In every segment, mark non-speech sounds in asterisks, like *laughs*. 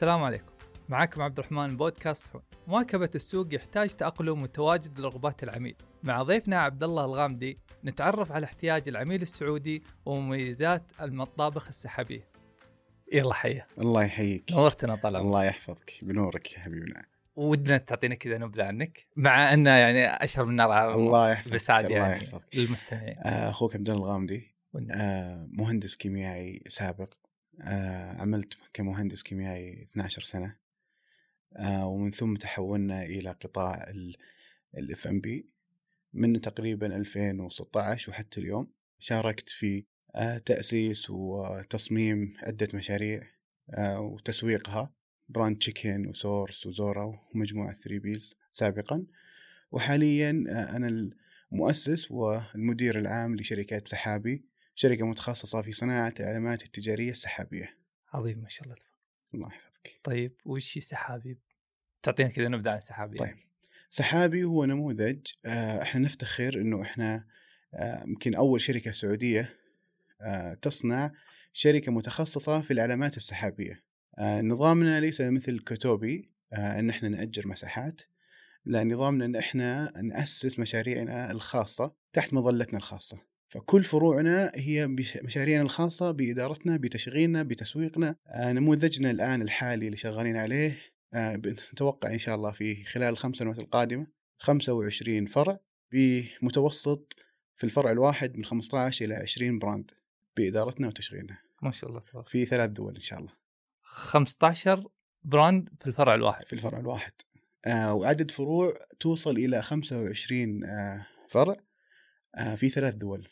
السلام عليكم. معكم عبد الرحمن بودكاست حون مواكبة السوق يحتاج تأقلم وتواجد لرغبات العميل. مع ضيفنا عبد الله الغامدي نتعرف على احتياج العميل السعودي ومميزات المطابخ السحابية. يلا حيا. الله يحييك. نورتنا طال عمرك. الله يحفظك. بنورك يا حبيبنا ودنا تعطينا كذا نبذة عنك مع أنه يعني أشهر من نار على الله يحفظك بس عادي يعني يحفظك. للمستمعين. آه، أخوك عبد الله الغامدي. آه، مهندس كيميائي سابق. عملت كمهندس كيميائي 12 سنة. آه، ومن ثم تحولنا إلى قطاع الاف ام بي من تقريبا 2016 وحتى اليوم شاركت في آه، تأسيس وتصميم عدة مشاريع آه، وتسويقها. براند chicken وسورس وزورا ومجموعة ثري بيز سابقا. وحاليا آه، أنا المؤسس والمدير العام لشركه سحابي. شركة متخصصة في صناعة العلامات التجارية السحابية. عظيم ما شاء الله تبارك. الله. يحفظك. طيب وش سحابي؟ تعطينا كذا نبذة عن سحابي طيب. سحابي هو نموذج آه، إحنا نفتخر إنه إحنا آه، يمكن أول شركة سعودية آه، تصنع شركة متخصصة في العلامات السحابية. آه، نظامنا ليس مثل كوتوبي آه، إن إحنا نأجر مساحات. لا نظامنا إن إحنا نأسس مشاريعنا الخاصة تحت مظلتنا الخاصة. فكل فروعنا هي مشاريعنا الخاصة بإدارتنا بتشغيلنا بتسويقنا. آه، نموذجنا الآن الحالي اللي شغالين عليه آه، نتوقع إن شاء الله في خلال الخمس سنوات القادمة 25 فرع بمتوسط في الفرع الواحد من 15 إلى 20 brand بإدارتنا وتشغيلنا. ما شاء الله تبارك. في ثلاث دول إن شاء الله. 15 brand في الفرع الواحد. في الفرع الواحد. آه وعدد فروع توصل إلى 25 آه فرع آه في ثلاث دول.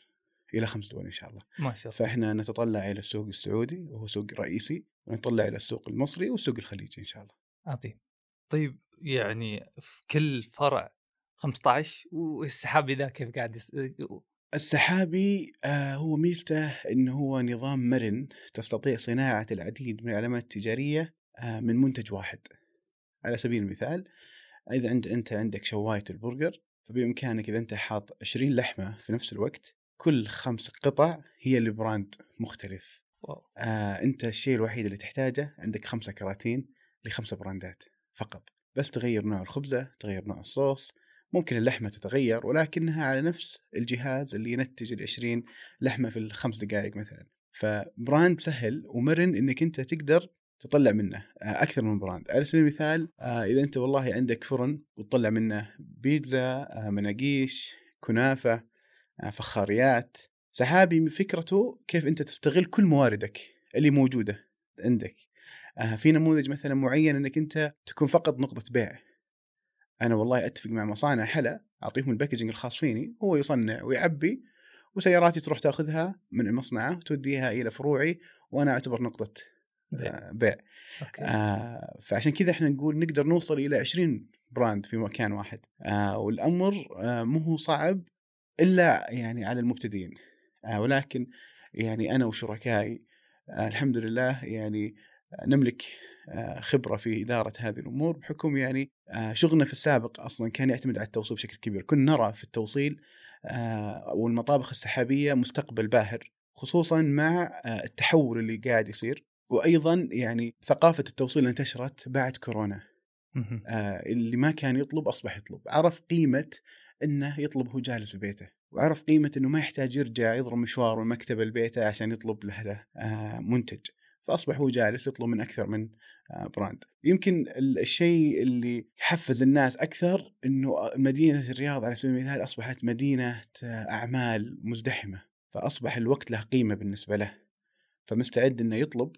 إلى خمس دول إن شاء الله. ما شاء الله. فإحنا نتطلع إلى السوق السعودي وهو سوق رئيسي ونطلع إلى السوق المصري والسوق الخليجي إن شاء الله. عظيم. طيب يعني في كل فرع 15 والسحابي ذا كيف قاعد يس... السحابي آه هو ميزته إنه هو نظام مرن تستطيع صناعة العديد من العلامات التجارية آه من منتج واحد. على سبيل المثال إذا أنت أنت عندك شواية البرجر فبإمكانك إذا أنت حاط 20 لحمة في نفس الوقت كل خمس قطع هي ل brand مختلف. wow. آه انت الشيء الوحيد اللي تحتاجه عندك خمسة كراتين لخمسة براندات فقط. بس تغير نوع الخبزة، تغير نوع الصوص، ممكن اللحمة تتغير ولكنها على نفس الجهاز اللي ينتج ال 20 لحمة في الخمس دقائق مثلا ف brand سهل ومرن إنك أنت تقدر تطلع منه آه، أكثر من brand على سبيل المثال آه، إذا أنت والله عندك فرن وتطلع منه بيتزا آه، مناقيش كنافة آه، فخاريات. سحابي فكرته كيف أنت تستغل كل مواردك اللي موجودة عندك. آه، في نموذج مثلا معين أنك أنت تكون فقط نقطة بيع. أنا والله أتفق مع مصانع حلا أعطيهم ال packaging الخاص فيني هو يصنع ويعبي وسياراتي تروح تاخذها من مصنعه وتوديها إلى فروعي وأنا أعتبر نقطة بيع. آه، بيع. okay. آه فعشان كذا إحنا نقول نقدر نوصل إلى 20 brand في مكان واحد. آه والأمر آه مو هو صعب إلا يعني على المبتدئين. آه ولكن يعني أنا وشركائي آه الحمد لله يعني نملك آه، خبرة في إدارة هذه الأمور بحكم يعني شغلنا في السابق أصلا كان يعتمد على التوصيل بشكل كبير، كنا نرى في التوصيل والمطابخ السحابية مستقبل باهر خصوصا مع التحول اللي قاعد يصير. وأيضا يعني ثقافة التوصيل انتشرت بعد كورونا. اللي ما كان يطلب أصبح يطلب، عرف قيمة إنه يطلب هو جالس في بيته، وعرف قيمة إنه ما يحتاج يرجع يضرب مشوار من مكتبه لبيته عشان يطلب له آه، منتج، فأصبح هو جالس يطلب من أكثر من آه، براند. يمكن ال- الشيء اللي حفز الناس أكثر إنه مدينة الرياض على سبيل المثال أصبحت مدينة آه، أعمال مزدحمة، فأصبح الوقت له قيمة بالنسبة له. فمستعد إنه يطلب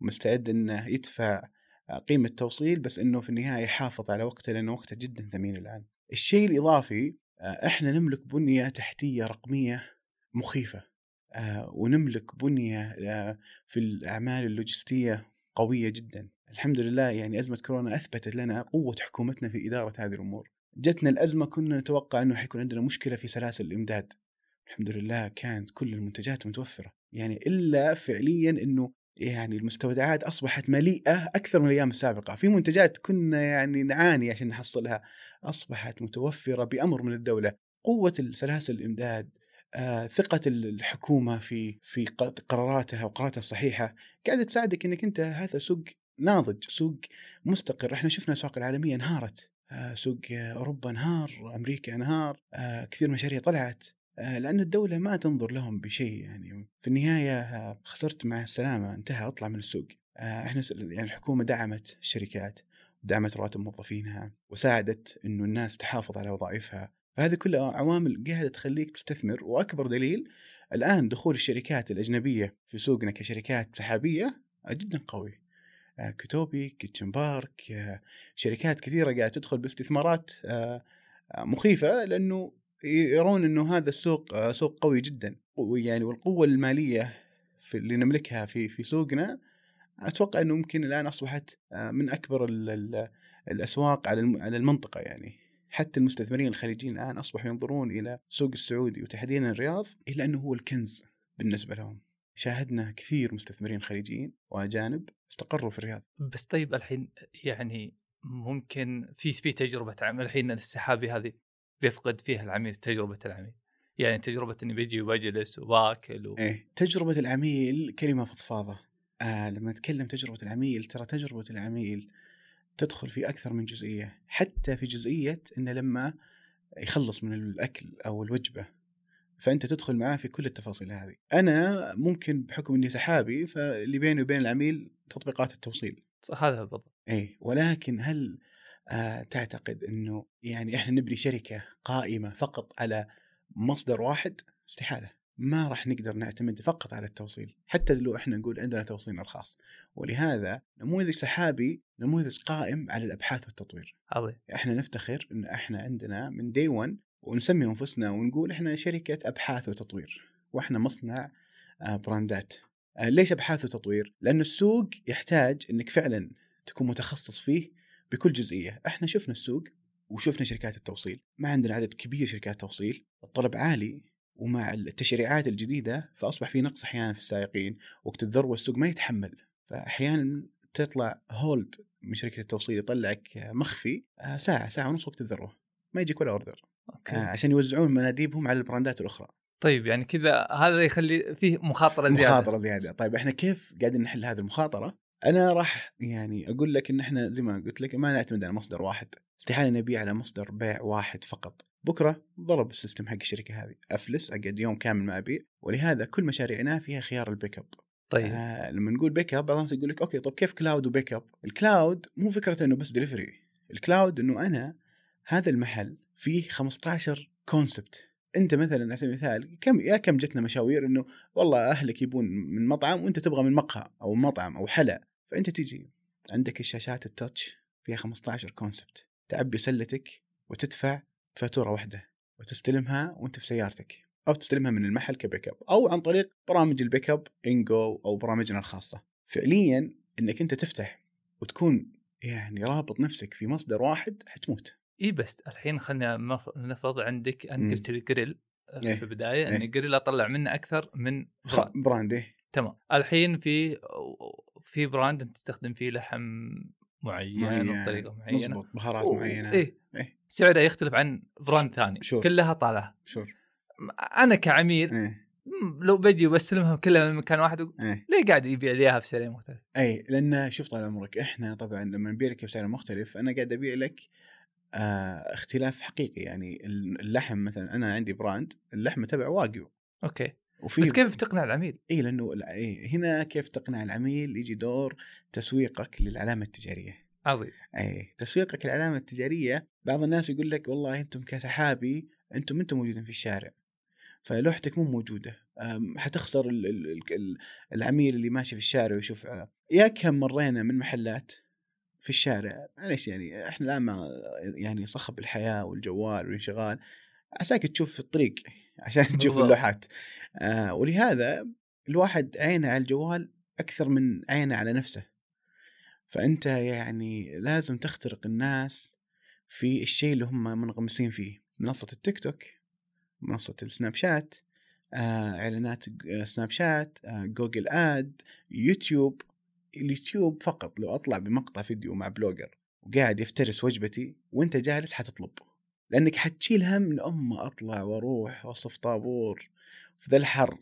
ومستعد إنه يدفع قيمة توصيل بس إنه في النهاية يحافظ على وقته لأنه وقته جدا ثمين الآن. الشيء الإضافي آه، إحنا نملك بنية تحتية رقمية مخيفة. آه، ونملك بنية آه، في الأعمال اللوجستية قوية جدا. الحمد لله يعني أزمة كورونا أثبتت لنا قوة حكومتنا في إدارة هذه الأمور. جتنا الأزمة كنا نتوقع إنه حيكون عندنا مشكلة في سلاسل الإمداد. الحمد لله كانت كل المنتجات متوفرة. يعني إلا فعليا إنه يعني المستودعات أصبحت مليئة أكثر من الأيام السابقة، في منتجات كنا يعني نعاني عشان نحصلها أصبحت متوفرة بأمر من الدولة، قوة سلاسل الإمداد، آه، ثقة الحكومة في في قراراتها وقراراتها الصحيحة قاعدة تساعدك إنك أنت هذا سوق ناضج سوق مستقر. إحنا شفنا الاسواق العالمية انهارت آه، سوق آه، أوروبا انهار أمريكا انهار آه، كثير مشاريع طلعت لأن الدولة ما تنظر لهم بشيء يعني. في النهاية خسرت مع السلامة انتهى اطلع من السوق. إحنا يعني الحكومة دعمت الشركات. ودعمت رواتب موظفينها وساعدت إنه الناس تحافظ على وظائفها. فهذه كلها عوامل قاعدة تخليك تستثمر وأكبر دليل الآن دخول الشركات الأجنبية في سوقنا كشركات سحابية جدا قوي. آه، كتوبي كيتشن بارك آه، شركات كثيرة قاعدة تدخل باستثمارات آه، مخيفة لأنه يرون إنه هذا السوق سوق قوي جدا. ويعني والقوة المالية اللي نملكها في في سوقنا أتوقع إنه ممكن الآن أصبحت من أكبر الأسواق على على المنطقة يعني. حتى المستثمرين الخليجيين الآن أصبحوا ينظرون إلى السوق السعودي وتحديدا الرياض إلى أنه هو الكنز بالنسبة لهم. شاهدنا كثير مستثمرين خليجيين وأجانب استقروا في الرياض. بس طيب الحين يعني ممكن في في تجربة عمل الحين السحابي هذه بيفقد فيها العميل تجربة العميل. يعني تجربة اني بيجي وبجلس وباكل و... إيه تجربة العميل كلمة فضفاضة. آه لما نتكلم تجربة العميل ترى تجربة العميل تدخل في أكثر من جزئية حتى في جزئية انه لما يخلص من الأكل أو الوجبة فأنت تدخل معاه في كل التفاصيل هذه. أنا ممكن بحكم إني سحابي فاللي بيني وبين العميل تطبيقات التوصيل. هذا بالضبط. اي ولكن هل آه تعتقد إنه يعني إحنا نبني شركة قائمة فقط على مصدر واحد؟ استحالة. ما راح نقدر نعتمد فقط على التوصيل حتى لو إحنا نقول عندنا توصيلنا الخاص. ولهذا نموذج سحابي نموذج قائم على الأبحاث والتطوير. عظيم. إحنا نفتخر إن إحنا عندنا من دي 1 ونسمي أنفسنا ونقول إحنا شركة أبحاث وتطوير وإحنا مصنع آه، براندات. آه، ليش أبحاث وتطوير؟ لأن السوق يحتاج إنك فعلا تكون متخصص فيه بكل جزئية. إحنا شفنا السوق وشفنا شركات التوصيل. ما عندنا عدد كبير شركات توصيل. الطلب عالي. ومع التشريعات الجديدة فأصبح في نقص أحيانا في السائقين وقت الذروة السوق ما يتحمل. فاحيانا تطلع هولد من شركة التوصيل يطلعك مخفي آه، ساعة ساعة ونص وقت الذروة. ما يجيك ولا order. okay. آه، عشان يوزعون مناديبهم على البراندات الأخرى. طيب يعني كذا هذا يخلي فيه مخاطرة زيادة. مخاطرة زيادة. طيب إحنا كيف قاعدين نحل هذه المخاطرة؟ أنا راح يعني أقول لك إن إحنا زي ما قلت لك ما نعتمد على مصدر واحد. استحالة نبيع على مصدر بيع واحد فقط. بكرة ضرب ال system حق الشركة هذه. أفلس أقعد يوم كامل ما أبيع. ولهذا كل مشاريعنا فيها خيار ال pick up طيب. آه لما نقول pick up بعض الناس يقول لك okay طب كيف cloud و pick up؟ ال cloud مو فكرته إنه بس دليفري ال cloud إنه أنا هذا المحل فيه 15 concept أنت مثلا على سبيل المثال كم يا كم جتنا مشاوير إنه والله أهلك يبون من مطعم وأنت تبغى من مقهى أو مطعم أو حلا. فأنت تيجي عندك الشاشات ال touch فيها 15 concepts تعبي سلتك وتدفع فاتورة واحدة وتستلمها وأنت في سيارتك أو تستلمها من المحل ك pick up أو عن طريق برامج ال pick up إنجو أو برامجنا الخاصة فعليا إنك أنت تفتح وتكون يعني رابط نفسك في مصدر واحد حتموت إي بس الحين خلينا نفرض عندك انت قلت لي جريل آه، إيه. في البداية إيه. ان جريل أطلع منه أكثر من brand, brand إيه. تمام الحين في في brand أنت تستخدم فيه لحم معين, معين وبطريقه معينة مضبوط بهارات. معينة إيه. إيه؟ سعره يختلف عن brand ثاني sure. كلها طالعة sure أنا كعميل إيه؟ لو بجي وبستلمها كلها من مكان واحد إيه؟ ليه قاعد يبيع لي إياها بسعر مختلف؟ اي لأن شوف طال عمرك إحنا طبعا لما نبيع لك بسعر مختلف أنا قاعد أبيع لك آه اختلاف حقيقي يعني اللحم مثلا أنا عندي brand اللحمة تبع واقيو أوكي وفي بس كيف تقنع العميل؟ اي لأنه إيه هنا كيف تقنع العميل يجي دور تسويقك للعلامة التجارية عظيم. اي تسويقك للعلامه التجارية بعض الناس يقول لك والله أنتم كسحابي أنتم أنتم موجودين في الشارع فلوحتك مو موجودة. حتخسر العميل اللي ماشي في الشارع ويشوف يا كم مرينا من محلات في الشارع معلش يعني إحنا الآن ما يعني صخب الحياة والجوال والانشغال عساك تشوف في الطريق *laughs* عشان تشوف اللوحات. آه ولهذا الواحد عينه على الجوال أكثر من عينه على نفسه. فأنت يعني لازم تخترق الناس في الشيء اللي هم منغمسين فيه منصة التيك توك منصة السناب شات آه إعلانات سناب شات آه Google Ad يوتيوب. اليوتيوب فقط لو أطلع بمقطع فيديو مع blogger وقاعد يفترس وجبتي وأنت جالس حتطلب لأنك حتشيل هم اما أطلع وأروح وأصف طابور في ذا الحر.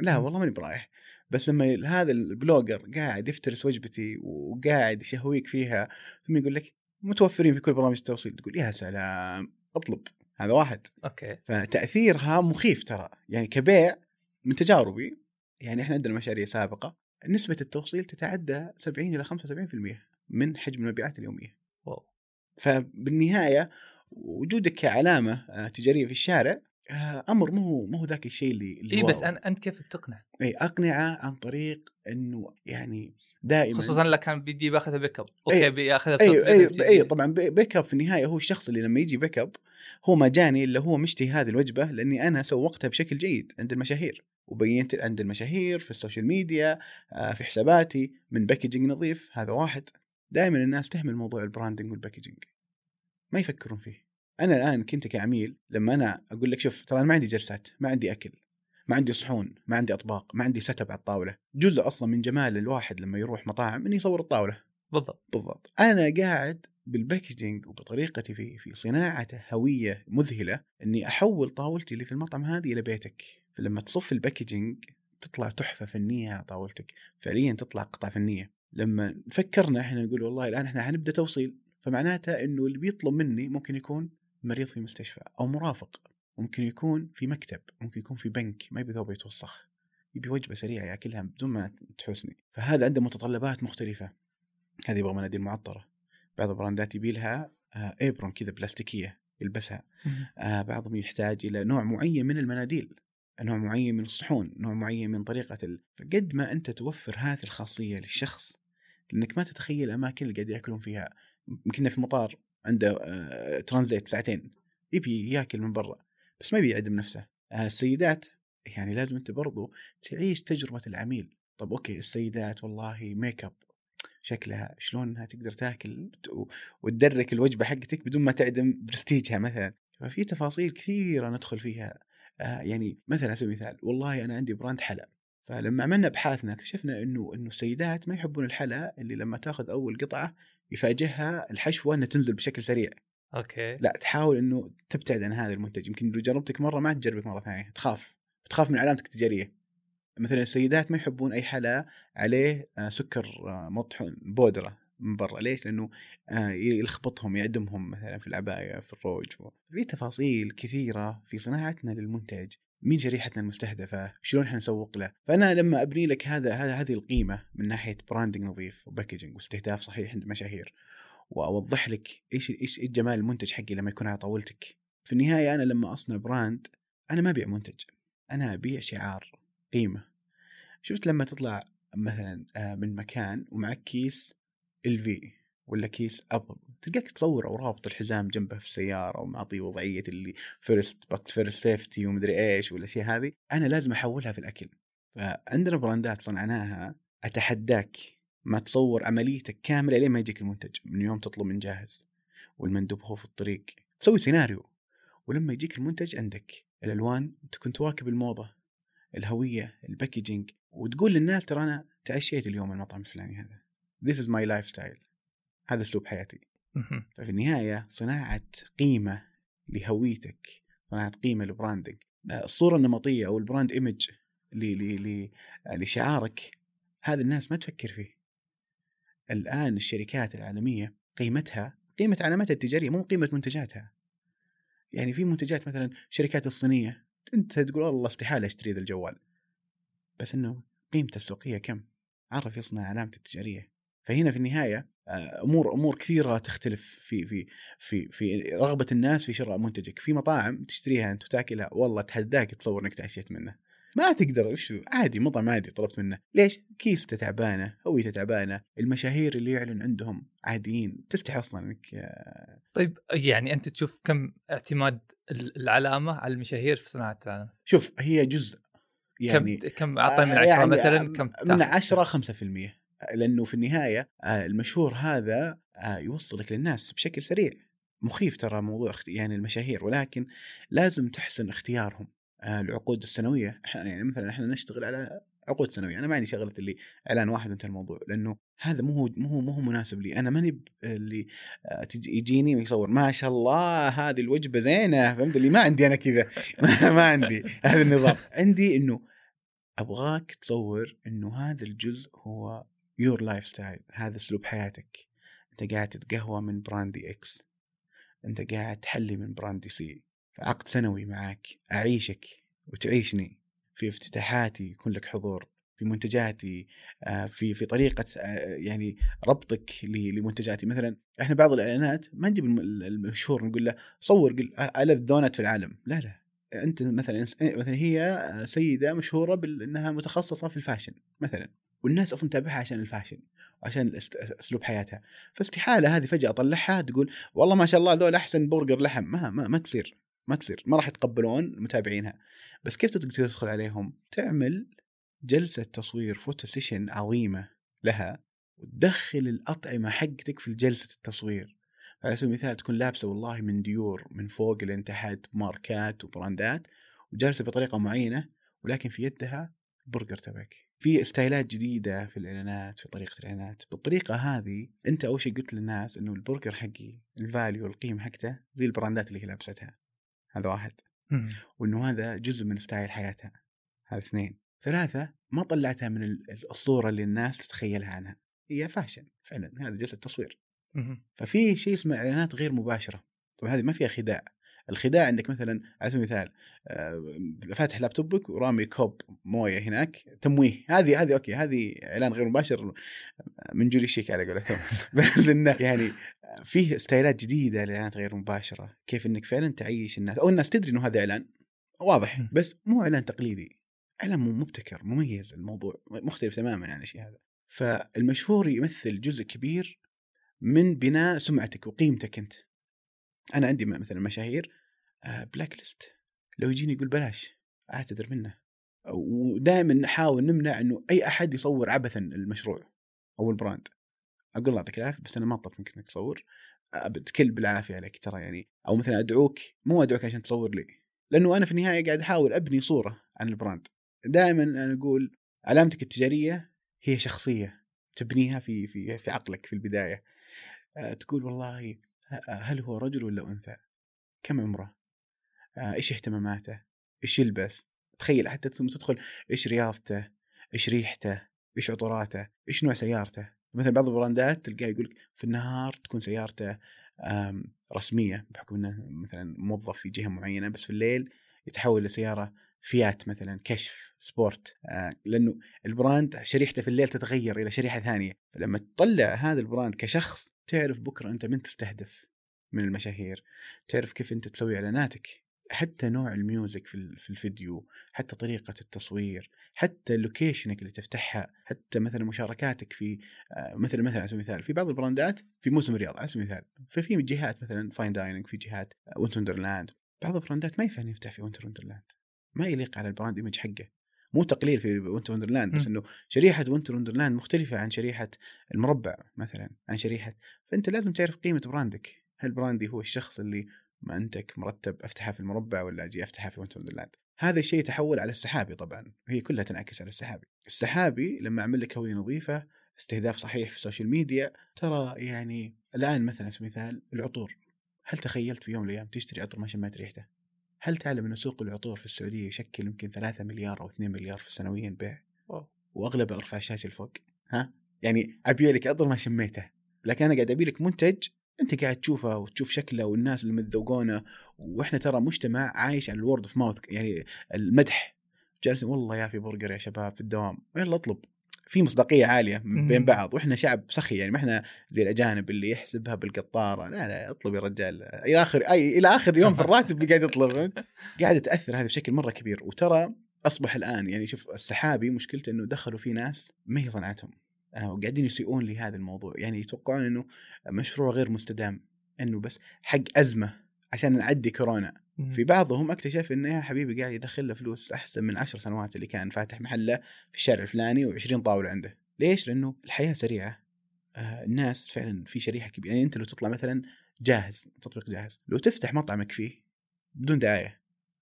لا والله ماني برايح. بس لما هذا ال blogger قاعد يفترس وجبتي وقاعد يشهويك فيها ثم يقول لك متوفرين في كل برامج التوصيل تقول يا سلام اطلب هذا واحد. okay. فتأثيرها مخيف ترى يعني كبيع من تجاربي يعني إحنا عندنا مشاريع سابقة نسبة التوصيل تتعدى 70 إلى 75% من حجم المبيعات اليومية. wow. فبالنهاية وجودك كعلامة آه، تجارية في الشارع أمر مو هو مو هو ذاك الشيء اللي, اللي اي بس. أن- أنت كيف بتقنع؟ اي أقنعه عن طريق إنه يعني دائما خصوصا لو كان بيجي باخذها pick up okay إيه. بياخذها اي اي اي طبعا pi- pick up في النهاية هو الشخص اللي لما يجي pick up هو ما جاني الا هو مشتهي هذه الوجبة لأني أنا سوقتها بشكل جيد عند المشاهير وبينت عند المشاهير في ال social media آه، في حساباتي من packaging نظيف هذا واحد دائما الناس تهمل موضوع ال branding وال packaging ما يفكرون فيه أنا الآن كنت كعميل لما أنا أقول لك شوف ترى أنا ما عندي جلسات ما عندي أكل ما عندي صحون ما عندي أطباق ما عندي setup على الطاولة. جزء أصلا من جمال الواحد لما يروح مطاعم إنه يصور الطاولة. بالضبط. بالضبط. أنا قاعد بال packaging وبطريقتي في في صناعه هوية مذهلة إني أحول طاولتي اللي في المطعم هذه إلى بيتك. فلما تصف ال packaging تطلع تحفة فنية على طاولتك. فعليا تطلع قطعه فنية. لما فكرنا إحنا نقول والله الآن إحنا حنبدأ توصيل فمعناته إنه اللي بيطلب مني ممكن يكون مريض في مستشفى أو مرافق ممكن يكون في مكتب ممكن يكون في بنك ما يبي ثوبه يتوسخ يبي وجبة سريعة يأكلها بدون ما تحوسني فهذا عنده متطلبات مختلفة. هذه يبغى مناديل معطره بعض البراندات يبي لها آه، ابرون كذا بلاستيكية يلبسها. آه، بعضهم يحتاج إلى نوع معين من المناديل نوع معين من الصحون نوع معين من طريقة ال... فقد ما أنت توفر هذه الخاصية للشخص لأنك ما تتخيل الاماكن اللي قاعد يأكلون فيها. يمكن في مطار. عنده آه، ترانزيت ساعتين يبي ياكل من برا بس ما يبي يعدم نفسه. آه، السيدات يعني لازم أنت برضو تعيش تجربة العميل. طب okay السيدات والله ميك اب شكلها شلون انها تقدر تاكل وتدرك الوجبة حقتك بدون ما تعدم برستيجها مثلا. ففي تفاصيل كثيرة ندخل فيها. آه يعني مثلا سبيل المثال والله أنا عندي brand حلا. فلما عملنا ابحاثنا اكتشفنا إنه إنه السيدات ما يحبون الحلا اللي لما تأخذ أول قطعة يفاجئها الحشوة إنها تنزل بشكل سريع. okay. لا تحاول إنه تبتعد عن هذا المنتج. يمكن لو جربتك مرة ما تجربك مرة ثانية تخاف. تخاف من علامتك التجارية. مثلا السيدات ما يحبون أي حلا عليه آه، سكر آه، مطحون بودرة من برا. ليش؟ لأنه آه، يلخبطهم يعدمهم مثلا في العباية في الروج. في تفاصيل كثيرة في صناعتنا للمنتج. مين شريحتنا المستهدفة؟ شلون إحنا نسوق له؟ فأنا لما أبني لك هذا هذا هذه القيمة من ناحية branding نظيف و packaging واستهداف صحيح عند مشاهير وأوضح لك إيش إيش جمال المنتج حقي لما يكون على طاولتك. في النهاية أنا لما أصنع brand أنا ما أبيع منتج أنا أبيع شعار قيمة. شفت لما تطلع مثلا آه، من مكان ومعك كيس LV ولا كيس Apple تلقاك تصور أو رابط الحزام جنبه في السيارة ومعطيه وضعية اللي first بات first safety ومدري إيش والأشياء هذه. أنا لازم أحولها في الأكل. فعندنا brandات صنعناها أتحداك ما تصور عمليتك كاملة لين ما يجيك المنتج. من يوم تطلب من جاهز والمندوب هو في الطريق. تسوي سيناريو ولما يجيك المنتج عندك الألوان تكون تواكب الموضة الهوية ال packaging وتقول للناس ترى أنا تعشيت اليوم المطعم الفلاني هذا. This is my lifestyle. هذا أسلوب حياتي. ففي النهاية صناعة قيمة لهويتك صناعة قيمة ل branding الصورة النمطية أو ال brand image لشعارك هذا الناس ما تفكر فيه. الآن الشركات العالمية قيمتها قيمة علاماتها التجارية مو قيمة منتجاتها. يعني في منتجات مثلا الشركات الصينية أنت تقول والله استحالة أشتري ذا الجوال. بس إنه قيمته السوقية كم؟ عرف يصنع علامته التجارية. فهنا في النهاية آه، أمور أمور كثيرة تختلف في في في في رغبة الناس في شراء منتجك. في مطاعم تشتريها أنت وتاكلها والله اتحداك تصور إنك تعشيت منه ما تقدر وش عادي مطعم عادي طلبت منه. ليش؟ كيسته تعبانة هويته تعبانة المشاهير اللي يعلن عندهم عاديين. تستحي أصلا إنك آه، طيب يعني أنت تشوف كم اعتماد ال- العلامة على المشاهير في صناعة العلامه شوف هي جزء. يعني كم كم اعطى من آه، عشرة يعني مثلا كم من تاخذ؟ 10 5% لأنه في النهاية آه، المشهور هذا آه، يوصلك للناس بشكل سريع. مخيف ترى موضوع يعني المشاهير ولكن لازم تحسن اختيارهم آه، العقود السنوية. يعني مثلا إحنا نشتغل على عقود سنوية. أنا ما عندي شغلة اللي إعلان واحد وانتهى الموضوع لأنه هذا مو هو مو هو مو مناسب لي. أنا ماني اللي يجيني ويصور. ما شاء الله هذه الوجبة زينة. فهمت؟ اللي ما عندي أنا كذا. *laughs* ما عندي هذا النظام. عندي إنه أبغاك تصور إنه هذا الجزء هو your lifestyle هذا أسلوب حياتك. أنت قاعد تتقهوى من براند X. أنت قاعد تحلي من براند C. عقد سنوي معك أعيشك وتعيشني في افتتاحاتي يكون لك حضور. في منتجاتي آه، في في طريقة آه، يعني ربطك لمنتجاتي. مثلا إحنا بعض الإعلانات ما نجيب المشهور نقول له صور الذ دونت في العالم. لا لا. أنت مثلا مثلا هي سيدة مشهورة بانها متخصصة في ال fashion مثلا. والناس أصلا تتابعها عشان ال fashion وعشان أسلوب حياتها. فاستحالة هذه فجأة أطلعها تقول والله ما شاء الله ذول أحسن برجر لحم. ما ما, ما تصير ما تصير ما راح يتقبلون متابعينها. بس كيف تقدر تدخل عليهم؟ تعمل جلسة تصوير photo session عظيمة لها وتدخل الأطعمة حقتك في جلسة التصوير. على سبيل المثال تكون لابسة والله من ديور من فوق لين تحت ماركات و brandات وجالسة بطريقة معينة ولكن في يدها برجر تبعك. في styleات جديدة في الإعلانات في طريقة الإعلانات. بالطريقة هذه أنت أول شيء قلت للناس إنه البرجر حقي ال value القيمة حقته زي ال brandات اللي هي لابستها. هذا واحد. وإنه هذا جزء من style حياتها. هذا اثنين. ثلاثة ما طلعتها من الصورة اللي الناس تتخيلها عنها. هي fashion فعلا. هذا جلسة تصوير. ففي شيء اسمه إعلانات غير مباشرة. طبعا هذه ما فيها خداع. الخداع عندك مثلا على سبيل المثال آه، فاتح laptopك ورامي كوب موية هناك تمويه. هذه هذه okay هذه إعلان غير مباشر من جولي شيك على قولتهم. *laughs* بس إنه يعني فيه styleات جديدة لاعلانات غير مباشرة. كيف إنك فعلا تعيش الناس أو الناس تدري إنه هذا إعلان واضح بس مو إعلان تقليدي. إعلان مبتكر مميز الموضوع مختلف تماما عن الشيء هذا فالمشهور يمثل جزء كبير من بناء سمعتك وقيمتك أنت. أنا عندي مثلا مشاهير blacklist لو يجيني يقول بلاش أعتذر منه. ودائما نحاول نمنع إنه أي أحد يصور عبثا المشروع أو ال brand أقول الله يعطيك العافية بس أنا ما أطلب منك إنك تصور. بتكل بالعافية عليك ترى يعني. أو مثلا أدعوك مو أدعوك عشان تصور لي. لأنه أنا في النهاية قاعد أحاول أبني صورة عن البراند دائما أنا أقول علامتك التجارية هي شخصية تبنيها في في في عقلك في البداية. آه، تقول والله هل هو رجل ولا أنثى؟ كم عمره؟ إيش اهتماماته؟ إيش يلبس؟ تخيل حتى تدخل إيش رياضته؟ إيش ريحته؟ إيش عطوراته؟ إيش نوع سيارته؟ مثلا بعض البراندات تلقاه يقول في النهار تكون سيارته رسمية بحكم إنه مثلا موظف في جهة معينة بس في الليل يتحول لسيارة فيات مثلا كشف sport آه لأنه ال brand شريحته في الليل تتغير إلى شريحة ثانية. فلما تطلع هذا ال brand كشخص تعرف بكرة أنت من تستهدف من المشاهير تعرف كيف أنت تسوي إعلاناتك. حتى نوع ال music في في الفيديو حتى طريقة التصوير حتى locationك اللي تفتحها حتى مثلا مشاركاتك في آه، مثلا مثلا على سبيل المثال في بعض ال brandات في موسم الرياض على سبيل المثال. ففي جهات مثلا fine dining في جهات Winter Wonderland بعض ال brandات ما ينفع يفتح في Winter Wonderland ما يليق على ال brand image حقه. مو تقليل في Winter Wonderland بس إنه شريحة Winter Wonderland مختلفة عن شريحة المربع مثلا عن شريحة فأنت لازم تعرف قيمة brandك. هل brandي هو الشخص اللي ما انتك مرتب افتحها في المربع ولا أجي افتحها في Winter Wonderland هذا الشيء يتحول على السحابي طبعا. هي كلها تنعكس على السحابي. السحابي لما أعمل لك هوية نظيفة استهداف صحيح في ال social media ترى يعني الآن مثلا مثال العطور. هل تخيلت في يوم من الأيام تشتري عطر ما شميت ريحته؟ هل تعلم أن سوق العطور في السعودية يشكل يمكن 3 مليار أو 2 مليار في سنويا بيع؟ وأغلب أرفع الشاشة الفوق ها؟ يعني أبيع لك عطر ما شميته لكن أنا قاعد أبيع لك منتج أنت قاعد تشوفه وتشوف شكله والناس اللي متذوقونه وإحنا ترى مجتمع عايش على ال word of mouth يعني المدح جالسين والله يا في برجر يا شباب في الدوام يلا اطلب في مصداقية عالية بين بعض وإحنا شعب سخي يعني ما إحنا زي الأجانب اللي يحسبها بالقطارة. لا لا اطلب يا رجال. إلى آخر أي إلى آخر يوم في *laughs* الراتب قاعد يطلب. قاعدة تاثر هذا بشكل مرة كبير. وترى أصبح الآن يعني شوف السحابي مشكلته إنه دخلوا فيه ناس ما هي صنعتهم. آه، وقاعدين يسيئون لهذا الموضوع. يعني يتوقعون إنه مشروع غير مستدام. إنه بس حق أزمة عشان نعدي كورونا. في بعضهم اكتشف إنه يا حبيبي قاعد يدخل له فلوس أحسن من عشر سنوات اللي كان فاتح محله في الشارع الفلاني و20 طاولة عنده. ليش؟ لأنه الحياة سريعة. آه الناس فعلا في شريحة كبيرة. يعني أنت لو تطلع مثلا جاهز تطبيق جاهز لو تفتح مطعمك فيه بدون دعاية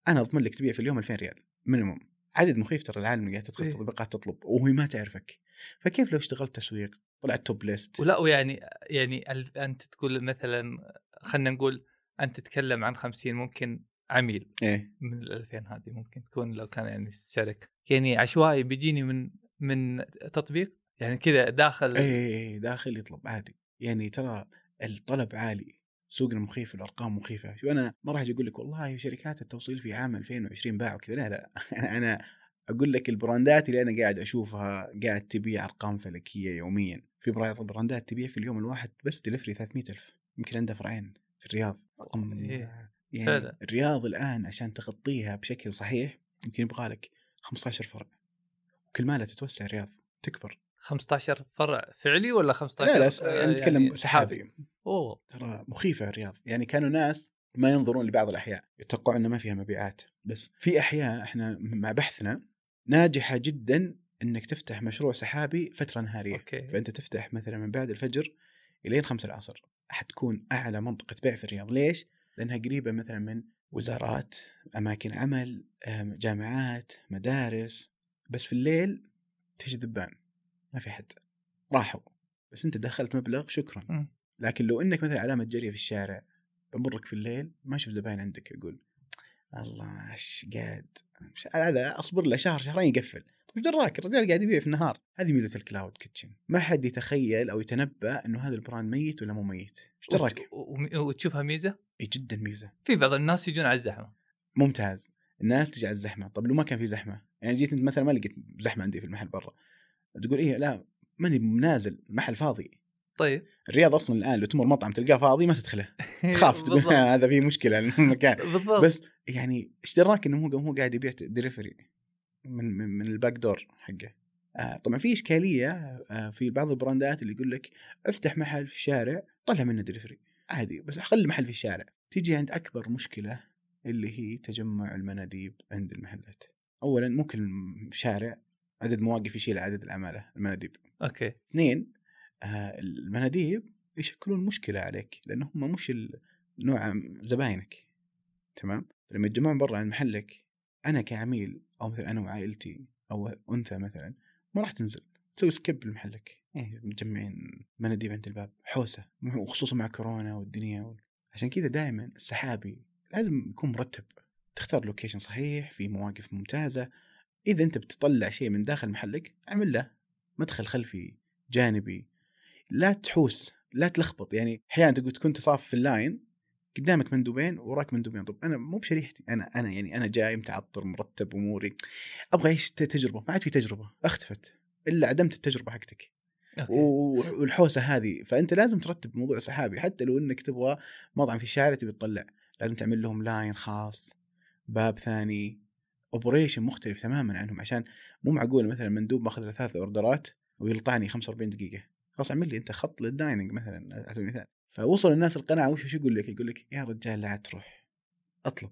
أنا أضمن لك تبيع في اليوم 2000 ريال مينيموم عدد مخيف ترى العالم قاعد تدخل إيه؟ تطبيقات تطلب وهي ما تعرفك. فكيف لو اشتغلت تسويق؟ طلعت توب ليست ولا ويعني يعني أنت تقول مثلا خلينا نقول أنت تتكلم عن 50 ممكن عميل إيه. من ال 2000 هذه ممكن تكون لو كان يعني شركه يعني عشوائي بيجيني من من تطبيق؟ يعني كذا داخل إيه إيه، إيه، داخل يطلب عادي. يعني ترى الطلب عالي. سوقنا مخيف الارقام مخيفة. شو أنا ما راح أجي أقول لك والله شركات التوصيل في عام 2020 باعوا كذا لا لا. *laughs* أنا أقول لك ال brandات اللي أنا قاعد أشوفها قاعد تبيع أرقام فلكية يوميا. في برا- brandات تبيع في اليوم الواحد بس دليفري 300000 يمكن عندها فرعين في الرياض. رقم إيه، يعني فعلا. الرياض الآن عشان تغطيها بشكل صحيح يمكن يبغى لك 15 فرع وكل ما لا تتوسع الرياض تكبر. 15 فرع فعلي ولا 15 لا لا س- آه، يعني نتكلم يعني سحابي. أوه. ترى مخيفة الرياض. يعني كانوا ناس ما ينظرون لبعض الأحياء يتوقعون إنه ما فيها مبيعات. بس في أحياء إحنا مع بحثنا ناجحة جدا إنك تفتح مشروع سحابي فترة نهارية. أوكي. فأنت تفتح مثلا من بعد الفجر إلين 5 العصر. حتكون أعلى منطقة بيع في الرياض. ليش؟ لأنها قريبة مثلا من وزارات أماكن عمل جامعات مدارس. بس في الليل تجي ذبان. ما في حد. راحوا. بس أنت دخلت مبلغ شكرا. لكن لو إنك مثلا علامة جريه في الشارع بمرك في الليل ما أشوف زباين عندك يقول الله إيش قاعد؟ هذا أصبر له شهر شهرين يقفل. إيش دراك؟ الرجال قاعد يبيع في النهار. هذه ميزة ال cloud kitchen. ما حد يتخيل أو يتنبأ إنه هذا ال brand ميت ولا مو ميت. إيش دراك؟ وتشوفها ميزة؟ اي جدا ميزة. في بعض الناس يجون على الزحمة. ممتاز. الناس تجي على الزحمة. طب لو ما كان في زحمة. يعني جيت أنت مثلا ما لقيت زحمة عندي في المحل برا. تقول إيه لا ماني نازل المحل فاضي. طيب. الرياض أصلا الآن لو تمر مطعم تلقاه فاضي ما تدخله. *laughs* تخاف تقول. *laughs* هذا فيه مشكلة. *laughs* المكان. بالضبط. بس يعني إيش دراك إنه هو هو قاعد يبيع دليفري من من, من ال back door حقه. آه طبعا في إشكالية آه في بعض ال brandات اللي يقول لك افتح محل في الشارع طلع منه دليفري عادي بس خلي محل في الشارع. تيجي عند أكبر مشكلة اللي هي تجمع المناديب عند المحلات. اولا مو كل شارع عدد مواقف يشيل عدد العماله المناديب. okay. اثنين آه المناديب يشكلون مشكلة عليك لأن هم مش نوع زباينك. تمام؟ لما يتجمعون برا عند محلك أنا كعميل أو مثلا أنا وعائلتي أو أنثى مثلا ما راح تنزل. تسوي skip لمحلك. إيه مجمعين مناديب عند الباب. حوسة. وخصوصا مع كورونا والدنيا وال... عشان كذا دائما السحابي لازم يكون مرتب. تختار location صحيح في مواقف ممتازة. إذا أنت بتطلع شيء من داخل محلك اعمل له. مدخل خلفي جانبي. لا تحوس لا تلخبط. يعني أحيانا تقول تكون تصاف في ال line قدامك مندوبين وراك مندوبين طب أنا مو بشريحتي. أنا أنا يعني أنا جاي متعطر مرتب أموري. أبغى أعيش ت- تجربة. ما عاد في تجربة. أختفت. إلا عدمت التجربة حقتك. أوكي. و- والحوسة هذه. فأنت لازم ترتب موضوع سحابي. حتى لو إنك تبغى مطعم في الشارع تبي تطلع. لازم تعمل لهم line خاص باب ثاني. operation مختلف تماما عنهم. عشان مو معقول مثلا مندوب ماخذ له ثلاث اوردرات ويلطعني 45 دقيقة. خلاص اعمل لي أنت خط لل dining مثلا. على سبيل المثال فوصل الناس القناعة وش يقول لك؟ يقول لك يا رجال لا تروح أطلب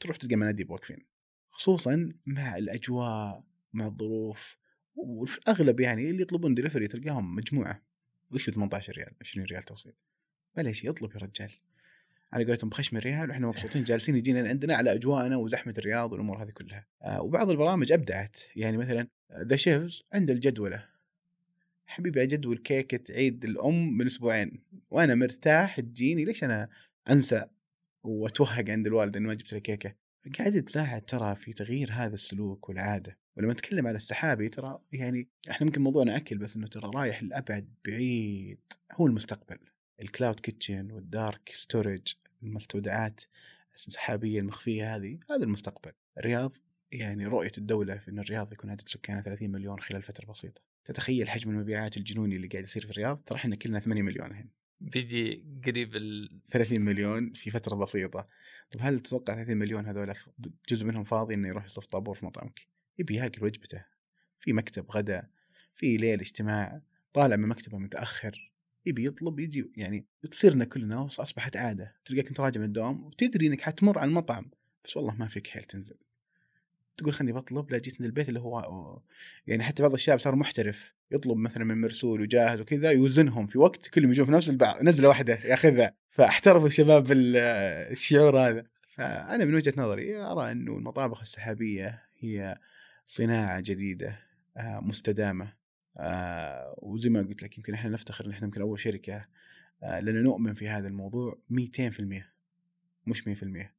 تروح تلقى مناديب واقفين خصوصا مع الأجواء مع الظروف وفي الأغلب يعني اللي يطلبون دليفري تلقاهم مجموعة. وش 18 ريال؟ 20 ريال توصيل. ولا شيء اطلب يا رجال. على قولتهم بخشم الريال وإحنا مبسوطين جالسين يجينا عندنا على أجواءنا وزحمة الرياض والأمور هذه كلها. آه وبعض البرامج أبدعت. يعني مثلا The Chefz عنده الجدولة. حبيبي اجدول كيكه عيد الأم من أسبوعين. وأنا مرتاح تجيني. ليش أنا أنسى وأتوهق عند الوالده اني ما جبت لها كيكة؟ قاعد تساعد ترى في تغيير هذا السلوك والعادة. ولما نتكلم على السحابي ترى يعني إحنا ممكن موضوعنا أكل بس إنه ترى رايح لأبعد بعيد. هو المستقبل. ال cloud kitchen وال dark storage المستودعات السحابية المخفية هذه هذا المستقبل. الرياض يعني رؤية الدولة في إن الرياض يكون عدد سكانها 30 مليون خلال فترة بسيطة. تتخيل حجم المبيعات الجنوني اللي قاعد يصير في الرياض؟ ترى إحنا كلنا 8 مليون الحين. بيجي قريب ال 30 مليون في فترة بسيطة. طب هل تتوقع 30 مليون هذول جزء منهم فاضي إنه يروح يصف طابور في مطعمك؟ يبي ياكل وجبته في مكتب غداء في ليل اجتماع طالع من مكتبه متأخر. يبي يطلب يجي يعني تصيرنا كلنا أصبحت عادة. تلقاك انت راجع من الدوام وتدري إنك حتمر على المطعم. بس والله ما فيك حيل تنزل. تقول خلني بطلب لا جيت من البيت اللي هو يعني حتى بعض الشباب صار محترف يطلب مثلا من مرسول وجاهز وكذا يوزنهم في وقت كلهم يجون في نفس البعض نزلة واحدة ياخذها. فاحترفوا الشباب بال- الشعور هذا. فأنا من وجهة نظري أرى إنه المطابخ السحابية هي صناعة جديدة آه، مستدامة آه، وزي ما قلت لك يمكن إحنا نفتخر إن إحنا يمكن أول شركة آه، لأن نؤمن في هذا الموضوع 200% مش 100%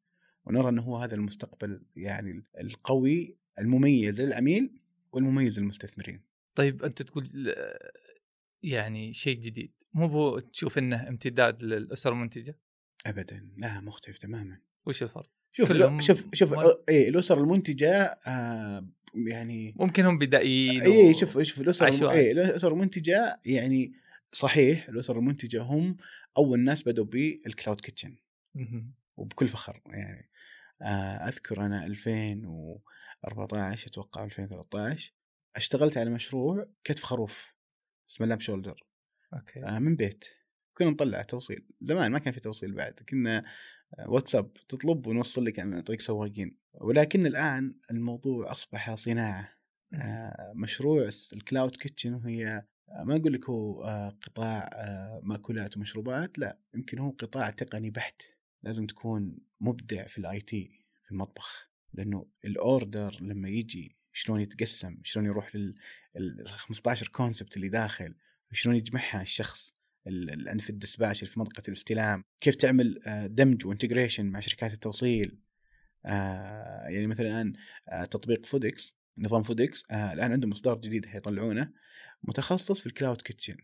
ونرى إنه هو هذا المستقبل يعني القوي المميز للعميل والمميز للمستثمرين. طيب أنت تقول يعني شيء جديد مو بو تشوف إنه امتداد للاسر المنتجة؟ ابدا لا مختلف تماما. وش الفرق؟ شوف كلهم شوف شوف مال- اي الاسر المنتجة آه يعني ممكن هم بدائيين اي شوف شوف الاسر عشوائي. اي الاسر المنتجة يعني صحيح الاسر المنتجة هم أول ناس بدوا بال cloud kitchen. وبكل فخر يعني. أذكر أنا 2014 أتوقع 2013 اشتغلت على مشروع كتف خروف اسمه lamb shoulder. okay. آه، من بيت. كنا نطلع توصيل. زمان ما كان في توصيل بعد. كنا آه، واتساب تطلب ونوصل لك عن طريق سواقين. ولكن الآن الموضوع أصبح صناعة. آه، مشروع ال cloud kitchen آه، ما أقول لك هو آه، قطاع آه، مأكولات ومشروبات لا يمكن هو قطاع تقني بحت. لازم تكون مبدع في ال IT في المطبخ. لأنه ال order لما يجي شلون يتقسم شلون يروح لل ال 15 concept اللي داخل شلون يجمعها الشخص ال- ال- عند في ال dispatch اللي في منطقة الاستلام. كيف تعمل آه، دمج و integration مع شركات التوصيل. آه، يعني مثلا الآن آه، تطبيق Foodics نظام Foodics الآن عندهم اصدار جديد حيطلعونه متخصص في ال cloud kitchen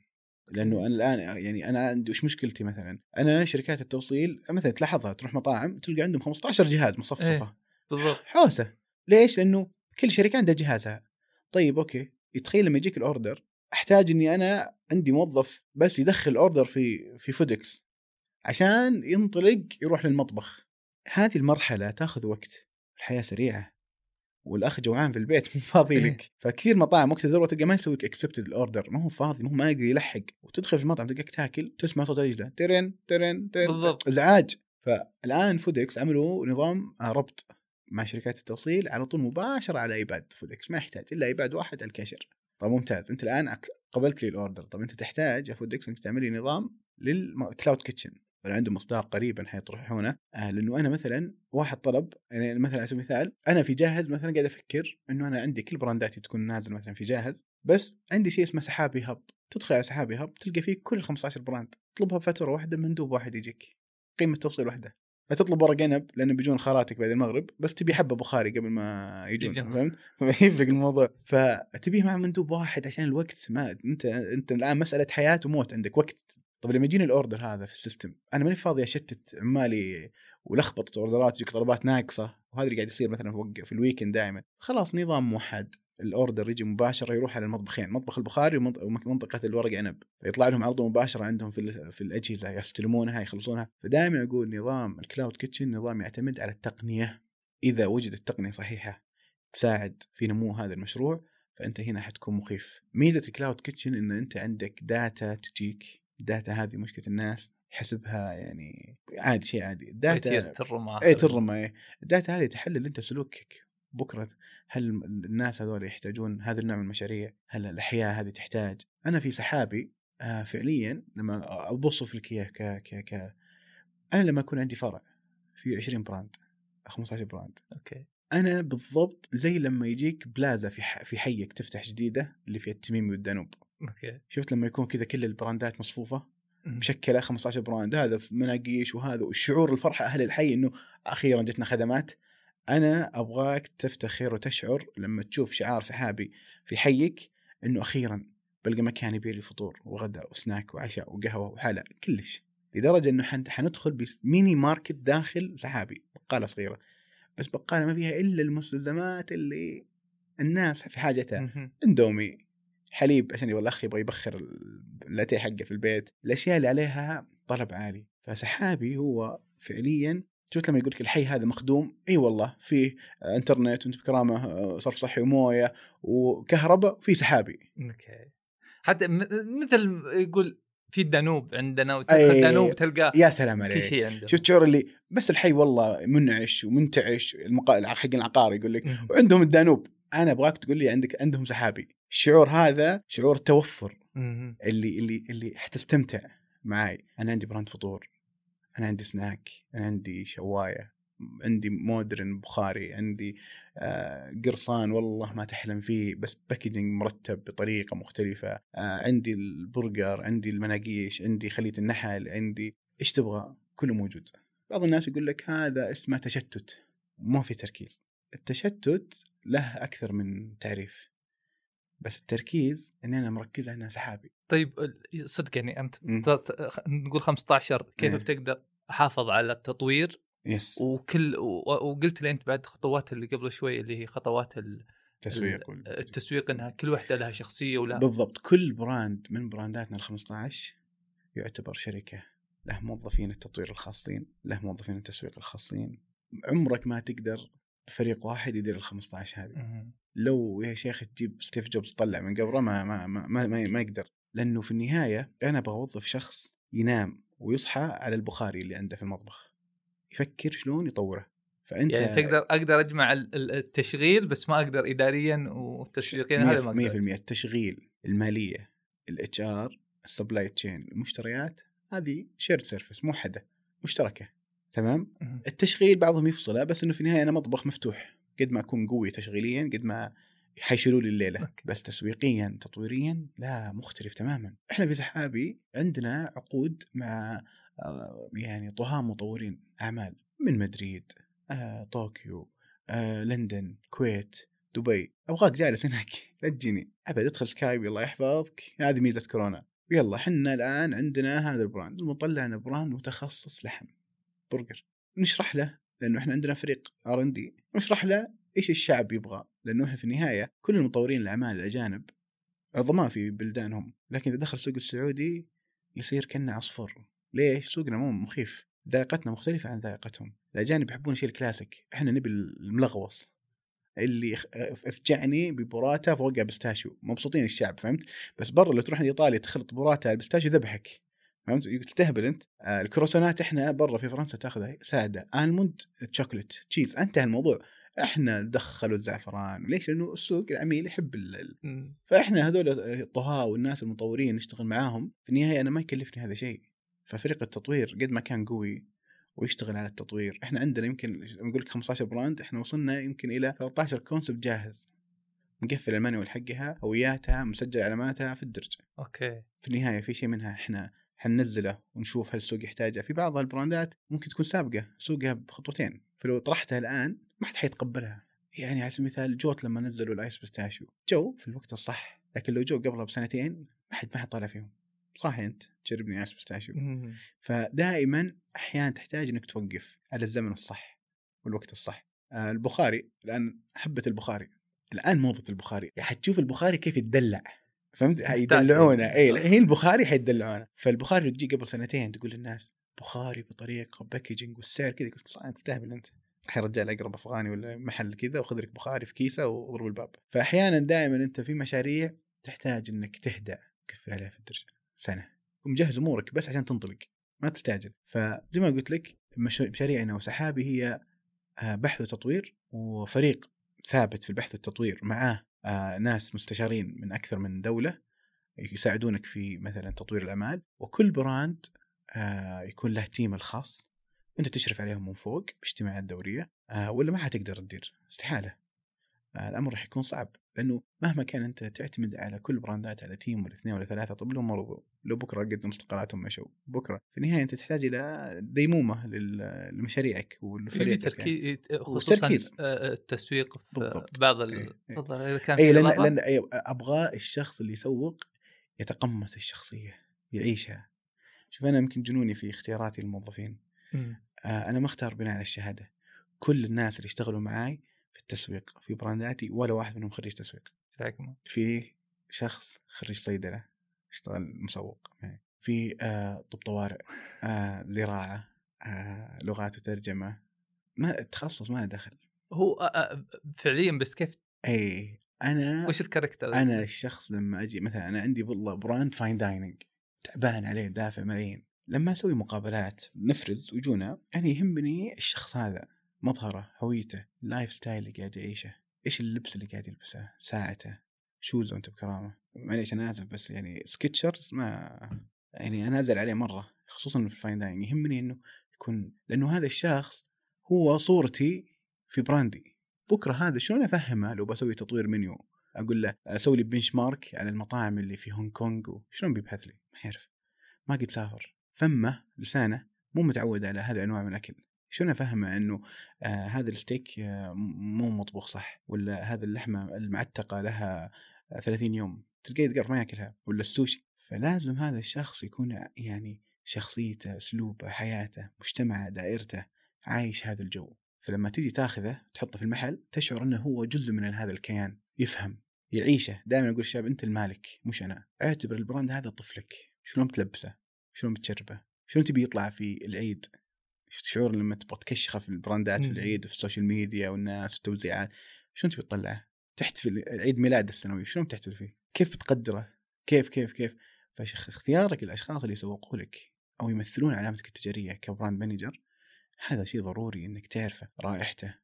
لأنه أنا الآن يعني أنا عندي وش مشكلتي مثلا؟ أنا شركات التوصيل مثلا تلاحظها تروح مطاعم تلقى عندهم 15 جهاز مصفصفة إيه. بالضبط حوسة ليش؟ لأنه كل شركة عندها جهازها طيب okay يتخيل لما يجيك ال order أحتاج إني أنا عندي موظف بس يدخل ال order في في Foodics عشان ينطلق يروح للمطبخ هذه المرحلة تأخذ وقت الحياة سريعة والأخ جوعان في البيت *laughs* مو فاضي إيه. لك. فكثير مطاعم وقت الذروه تلقى ما يسوي لك accepted ال order ما هو فاضي ما هو ما يقدر يلحق. وتدخل في المطعم تلقاك تاكل تسمع صوت الرجله ترن ترن ترن بالضبط. إزعاج. فالآن Foodics عملوا نظام آه، ربط مع شركات التوصيل على طول مباشرة على iPad Foodics ما يحتاج إلا iPad واحد على الكاشر طب ممتاز. أنت الآن قبلت لي ال order طب أنت تحتاج يا Foodics إنك تعمل لي نظام لل cloud kitchen فأنا عندهم اصدار قريبا حيطرحونه آه لأنه أنا مثلا واحد طلب يعني مثلا على سبيل المثال أنا في جاهز مثلا قاعد أفكر إنه أنا عندي كل برانداتي تكون نازل مثلا في جاهز بس عندي شيء اسمه سحابي hub. تدخل على سحابي hub تلقى فيه كل 15 brand. تطلبها بفاتوره واحدة مندوب واحد يجيك. قيمة توصيل واحدة. لا تطلب ورق عنب لأنه بيجون خالاتك بعد المغرب بس تبي حبة بخاري قبل ما يجون يجون. فهمت؟ *laughs* فيفرق الموضوع. فتبيه مع مندوب واحد عشان الوقت ما انت أنت الآن مسألة حياة وموت عندك وقت طب لما يجيني ال order هذا في ال system أنا ماني فاضي أشتت عمالي ولخبطه اوردرات يجيك طلبات ناقصة وهذا اللي قاعد يصير مثلا في- ال weekend دائما خلاص نظام موحد. ال order يجي مباشرة يروح على المطبخين مطبخ البخاري ومنط- ومنطقة الورق عنب. يطلع لهم عرضه مباشرة عندهم في في الأجهزة يستلمونها يخلصونها. فدائما أقول نظام ال cloud kitchen نظام يعتمد على التقنية. إذا وجدت تقنية صحيحة تساعد في نمو هذا المشروع فأنت هنا حتكون مخيف. ميزة ال cloud kitchen إن أنت عندك data تجيك. data هذه مشكلة الناس يحسبها يعني عادي شيء عادي. كثير ال data ترمى اي ترمى إيه. ال data هذه تحلل أنت سلوكك. بكرة هل الناس هذول يحتاجون هذا النوع من المشاريع؟ هل الأحياء هذه تحتاج؟ أنا في سحابي آه فعليا لما اوصف لك اياه ك ك ك أنا لما يكون عندي فرع في 20 brand 15 brand. okay. أنا بالضبط زي لما يجيك بلازا في في حيك تفتح جديدة اللي فيها التميمي والدانوب. okay. شفت لما يكون كذا كل البراندات مصفوفة. مشكلة 15 brand هذا في مناقيش وهذا والشعور الفرحة أهل الحي إنه أخيرا جتنا خدمات. أنا أبغاك تفتخر وتشعر لما تشوف شعار سحابي في حيك إنه أخيرا بلقى مكان يبيع لي فطور وغداء وسناك وعشاء وقهوة وحلا كلش. لدرجة إنه حن- حندخل بميني ماركت داخل سحابي بقالة صغيرة. بس بقالة ما فيها إلا المستلزمات اللي الناس في حاجتها. إندومي حليب عشان الاخ يبغى يبخر اللاتيه حقه في البيت. الأشياء اللي عليها طلب عالي. فسحابي هو فعليا شفت لما يقول لك الحي هذا مخدوم؟ إي والله فيه إنترنت وانت بكرامه آه، صرف صحي وموية وكهرباء في سحابي. Okay. حتى مثل يقول في الدانوب عندنا وتدخل أي. الدانوب تلقى يا سلام عليك. شيء عنده شفت شعور اللي بس الحي والله منعش ومنتعش المقا... حق العقار يقول لك. وعندهم الدانوب. أنا أبغاك تقول لي عندك عندهم سحابي. الشعور هذا شعور التوفر مهم. اللي اللي اللي حتستمتع معي أنا عندي brand فطور أنا عندي سناك أنا عندي شواية عندي modern بخاري عندي آه قرصان والله ما تحلم فيه بس packaging مرتب بطريقة مختلفة. آه عندي البرجر عندي المناقيش عندي خلية النحل عندي إيش تبغى؟ كله موجود. بعض الناس يقول لك هذا اسمه تشتت ما في تركيز. التشتت له أكثر من تعريف. بس التركيز اني أنا مركز على سحابي. طيب صدق يعني أنت نقول 15 كيف إيه. بتقدر احافظ على التطوير؟ Yes. وكل وقلت لي أنت بعد خطوات اللي قبل شوي اللي هي خطوات ال- تسويق وال- التسويق إنها كل واحدة لها شخصية ولا بالضبط. كل brand من برانداتنا ال 15 يعتبر شركة له موظفين التطوير الخاصين له موظفين التسويق الخاصين. عمرك ما تقدر بفريق واحد يدير ال 15 هذه. لو يا شيخ تجيب ستيف جوبز طلع من قبره ما ما ما, ما, ما, ما يقدر. لأنه في النهاية أنا أبغى اوظف شخص ينام ويصحى على البخاري اللي عنده في المطبخ. يفكر شلون يطوره. فأنت يعني تقدر أقدر أجمع ال- ال- التشغيل بس ما أقدر اداريا وتسويقيا هذا ما 100% أقدر. التشغيل المالية ال HR ال supply chain المشتريات هذه shared service موحده مشتركة. تمام. التشغيل بعضهم يفصله بس إنه في النهاية أنا مطبخ مفتوح. قد ما أكون قوي تشغيليا قد ما حيشيلوا لي الليلة. Okay. بس تسويقيا تطويريا لا مختلف تماما. إحنا في سحابي عندنا عقود مع آه، يعني طهاة مطورين. أعمال من مدريد آه، طوكيو آه، لندن الكويت دبي. أبغاك جالس هناك. لا تجيني. أبد ادخل سكايب الله يحفظك. هذه ميزة كورونا. يلا حنا الآن عندنا هذا ال brand. لنا brand متخصص لحم. برجر. نشرح له لأنه إحنا عندنا فريق R&D. نشرح له إيش الشعب يبغى لأنه إحنا في النهاية كل المطورين الاعمال الأجانب عظماء في بلدانهم. لكن إذا دخل السوق السعودي يصير كأنه عصفور. ليش؟ سوقنا مو مخيف. ذائقتنا مختلفة عن ذائقتهم. الأجانب يحبون الشيء الكلاسيك. إحنا نبي الملغوص. اللي افجعني ببوراتا فوقها pistachio. مبسوطين الشعب فهمت؟ بس برا لو تروح إيطاليا تخلط burrata ال pistachio ذبحك. فهمت؟ تستهبل أنت. آه الكروسونات إحنا برا في فرنسا تأخذها سادة. almond chocolate cheese انتهى الموضوع. إحنا دخلوا الزعفران. ليش؟ لأنه السوق العميل يحب ال-. فإحنا هذول الطهاة والناس المطورين نشتغل معاهم. في النهاية أنا ما يكلفني هذا شيء. ففريق التطوير قد ما كان قوي ويشتغل على التطوير. إحنا عندنا يمكن نقول لك 15 brand. إحنا وصلنا يمكن إلى 13 concept جاهز. مقفل ال manual حقها هوياتها مسجل علاماتها في الدرج. Okay. في النهاية في شيء منها إحنا حننزله ونشوف هل السوق يحتاجها في بعض البراندات ممكن تكون سابقة سوقها بخطوتين. فلو طرحتها الآن ما حد حيتقبلها. يعني على سبيل المثال جوت لما نزلوا ال ice pistachio جو في الوقت الصح لكن لو جو قبلها بسنتين ما حد ما حد طالع فيهم. صح أنت؟ تجربني ice pistachio مم. فدائما أحيانا تحتاج إنك توقف على الزمن الصح والوقت الصح. آه، البخاري الآن هبة البخاري. الآن موضة البخاري. يعني حتشوف البخاري كيف يتدلع. فهمت؟ يدلعونا إي هي البخاري حيدلعونا فالبخاري تجي قبل سنتين تقول للناس بخاري بطريقة packaging والسعر كذا. قلت أنت تستهبل أنت. يا رجال أقرب أفغاني ولا محل كذا وخذ لك بخاري في كيسة واضرب الباب. فأحيانا دائما أنت في مشاريع تحتاج إنك تهدأ كفر عليها في الدرجة. سنة. ومجهز أمورك بس عشان تنطلق. ما تستعجل. فزي ما قلت لك مش- مشاريعنا وسحابي هي آه، بحث وتطوير وفريق ثابت في البحث والتطوير معاه ناس مستشارين من أكثر من دولة يساعدونك في مثلا تطوير الاعمال وكل براند آه، يكون له team الخاص أنت تشرف عليهم من فوق باجتماعات دورية آه، ولا ما حتقدر تدير استحالة. آه، الامر راح يكون صعب لأنه مهما كان أنت تعتمد على كل براندات على team ولا اثنين ولا ثلاثة طب لهم مرضوا لو بكرة قدموا استقالاتهم مشوا بكرة في النهاية أنت تحتاج إلى ديمومة لمشاريعك والفريق تركيز خصوصا والتركيز. آه، التسويق في بالضبط. بعض إيه، ال... إيه. تفضل إذا كان اي لأن إضافة؟ لأن أي أبغى الشخص اللي يسوق يتقمص الشخصية يعيشها شوف أنا يمكن جنوني في اختياراتي للموظفين. آه، أنا ما أختار بناء على الشهادة كل الناس اللي اشتغلوا معاي في التسويق في برانداتي ولا واحد منهم خريج تسويق؟ في شخص خريج صيدلة اشتغل مسوق معي. في آه، طب طوارئ آه، زراعة آه، لغات وترجمة ما التخصص ما له دخل هو فعليا بس كيف إي أنا وش ال character؟ أنا الشخص لما أجي مثلا أنا عندي والله brand fine dining تعبان عليه دافع ملايين لما أسوي مقابلات نفرز وجونا يعني يهمني الشخص هذا مظهره هويته ال lifestyle اللي قاعد يعيشه. إيش اللبس اللي قاعد يلبسه؟ ساعته شوزه انت بكرامة. معليش أنا آسف بس يعني سكتشرز ما يعني أنا أزعل عليه مرة خصوصا في ال fine dining يهمني إنه يكون لأنه هذا الشخص هو صورتي في براندي. بكرة هذا شلون أفهمه لو بسوي تطوير منيو؟ أقول له أسوي لي بنش مارك على المطاعم اللي في هونغ كونغ شلون بيبحث لي؟ ما يعرف. ما قد سافر. فمه لسانه مو متعود على هذه الأنواع من الأكل. شلون افهمه إنه آه هذا الستيك آه مو مطبوخ صح؟ ولا هذا اللحمة المعتقة لها 30 يوم تلقاه يتقرف ما يأكلها؟ ولا السوشي؟ فلازم هذا الشخص يكون يعني شخصيته أسلوبه حياته مجتمعه دائرته عايش هذا الجو. فلما تيجي تاخذه تحطه في المحل تشعر إنه هو جزء من هذا الكيان. يفهم يعيشه. دائما أقول الشباب أنت المالك مش أنا. اعتبر ال brand هذا طفلك. شلون بتلبسه؟ شلون بتشربه؟ شلون تبي يطلع في العيد؟ شعور لما تبغى تكشخه في البراندات في العيد وفي ال social media والناس والتوزيعات شلون تبي تطلعه؟ تحتفل عيد ميلاد السنوي شلون بتحتفل فيه؟ كيف بتقدره؟ كيف كيف كيف؟ فاختيارك الاشخاص اللي يسوقوا لك أو يمثلون علامتك التجارية ك brand manager هذا شيء ضروري إنك تعرفه رائحته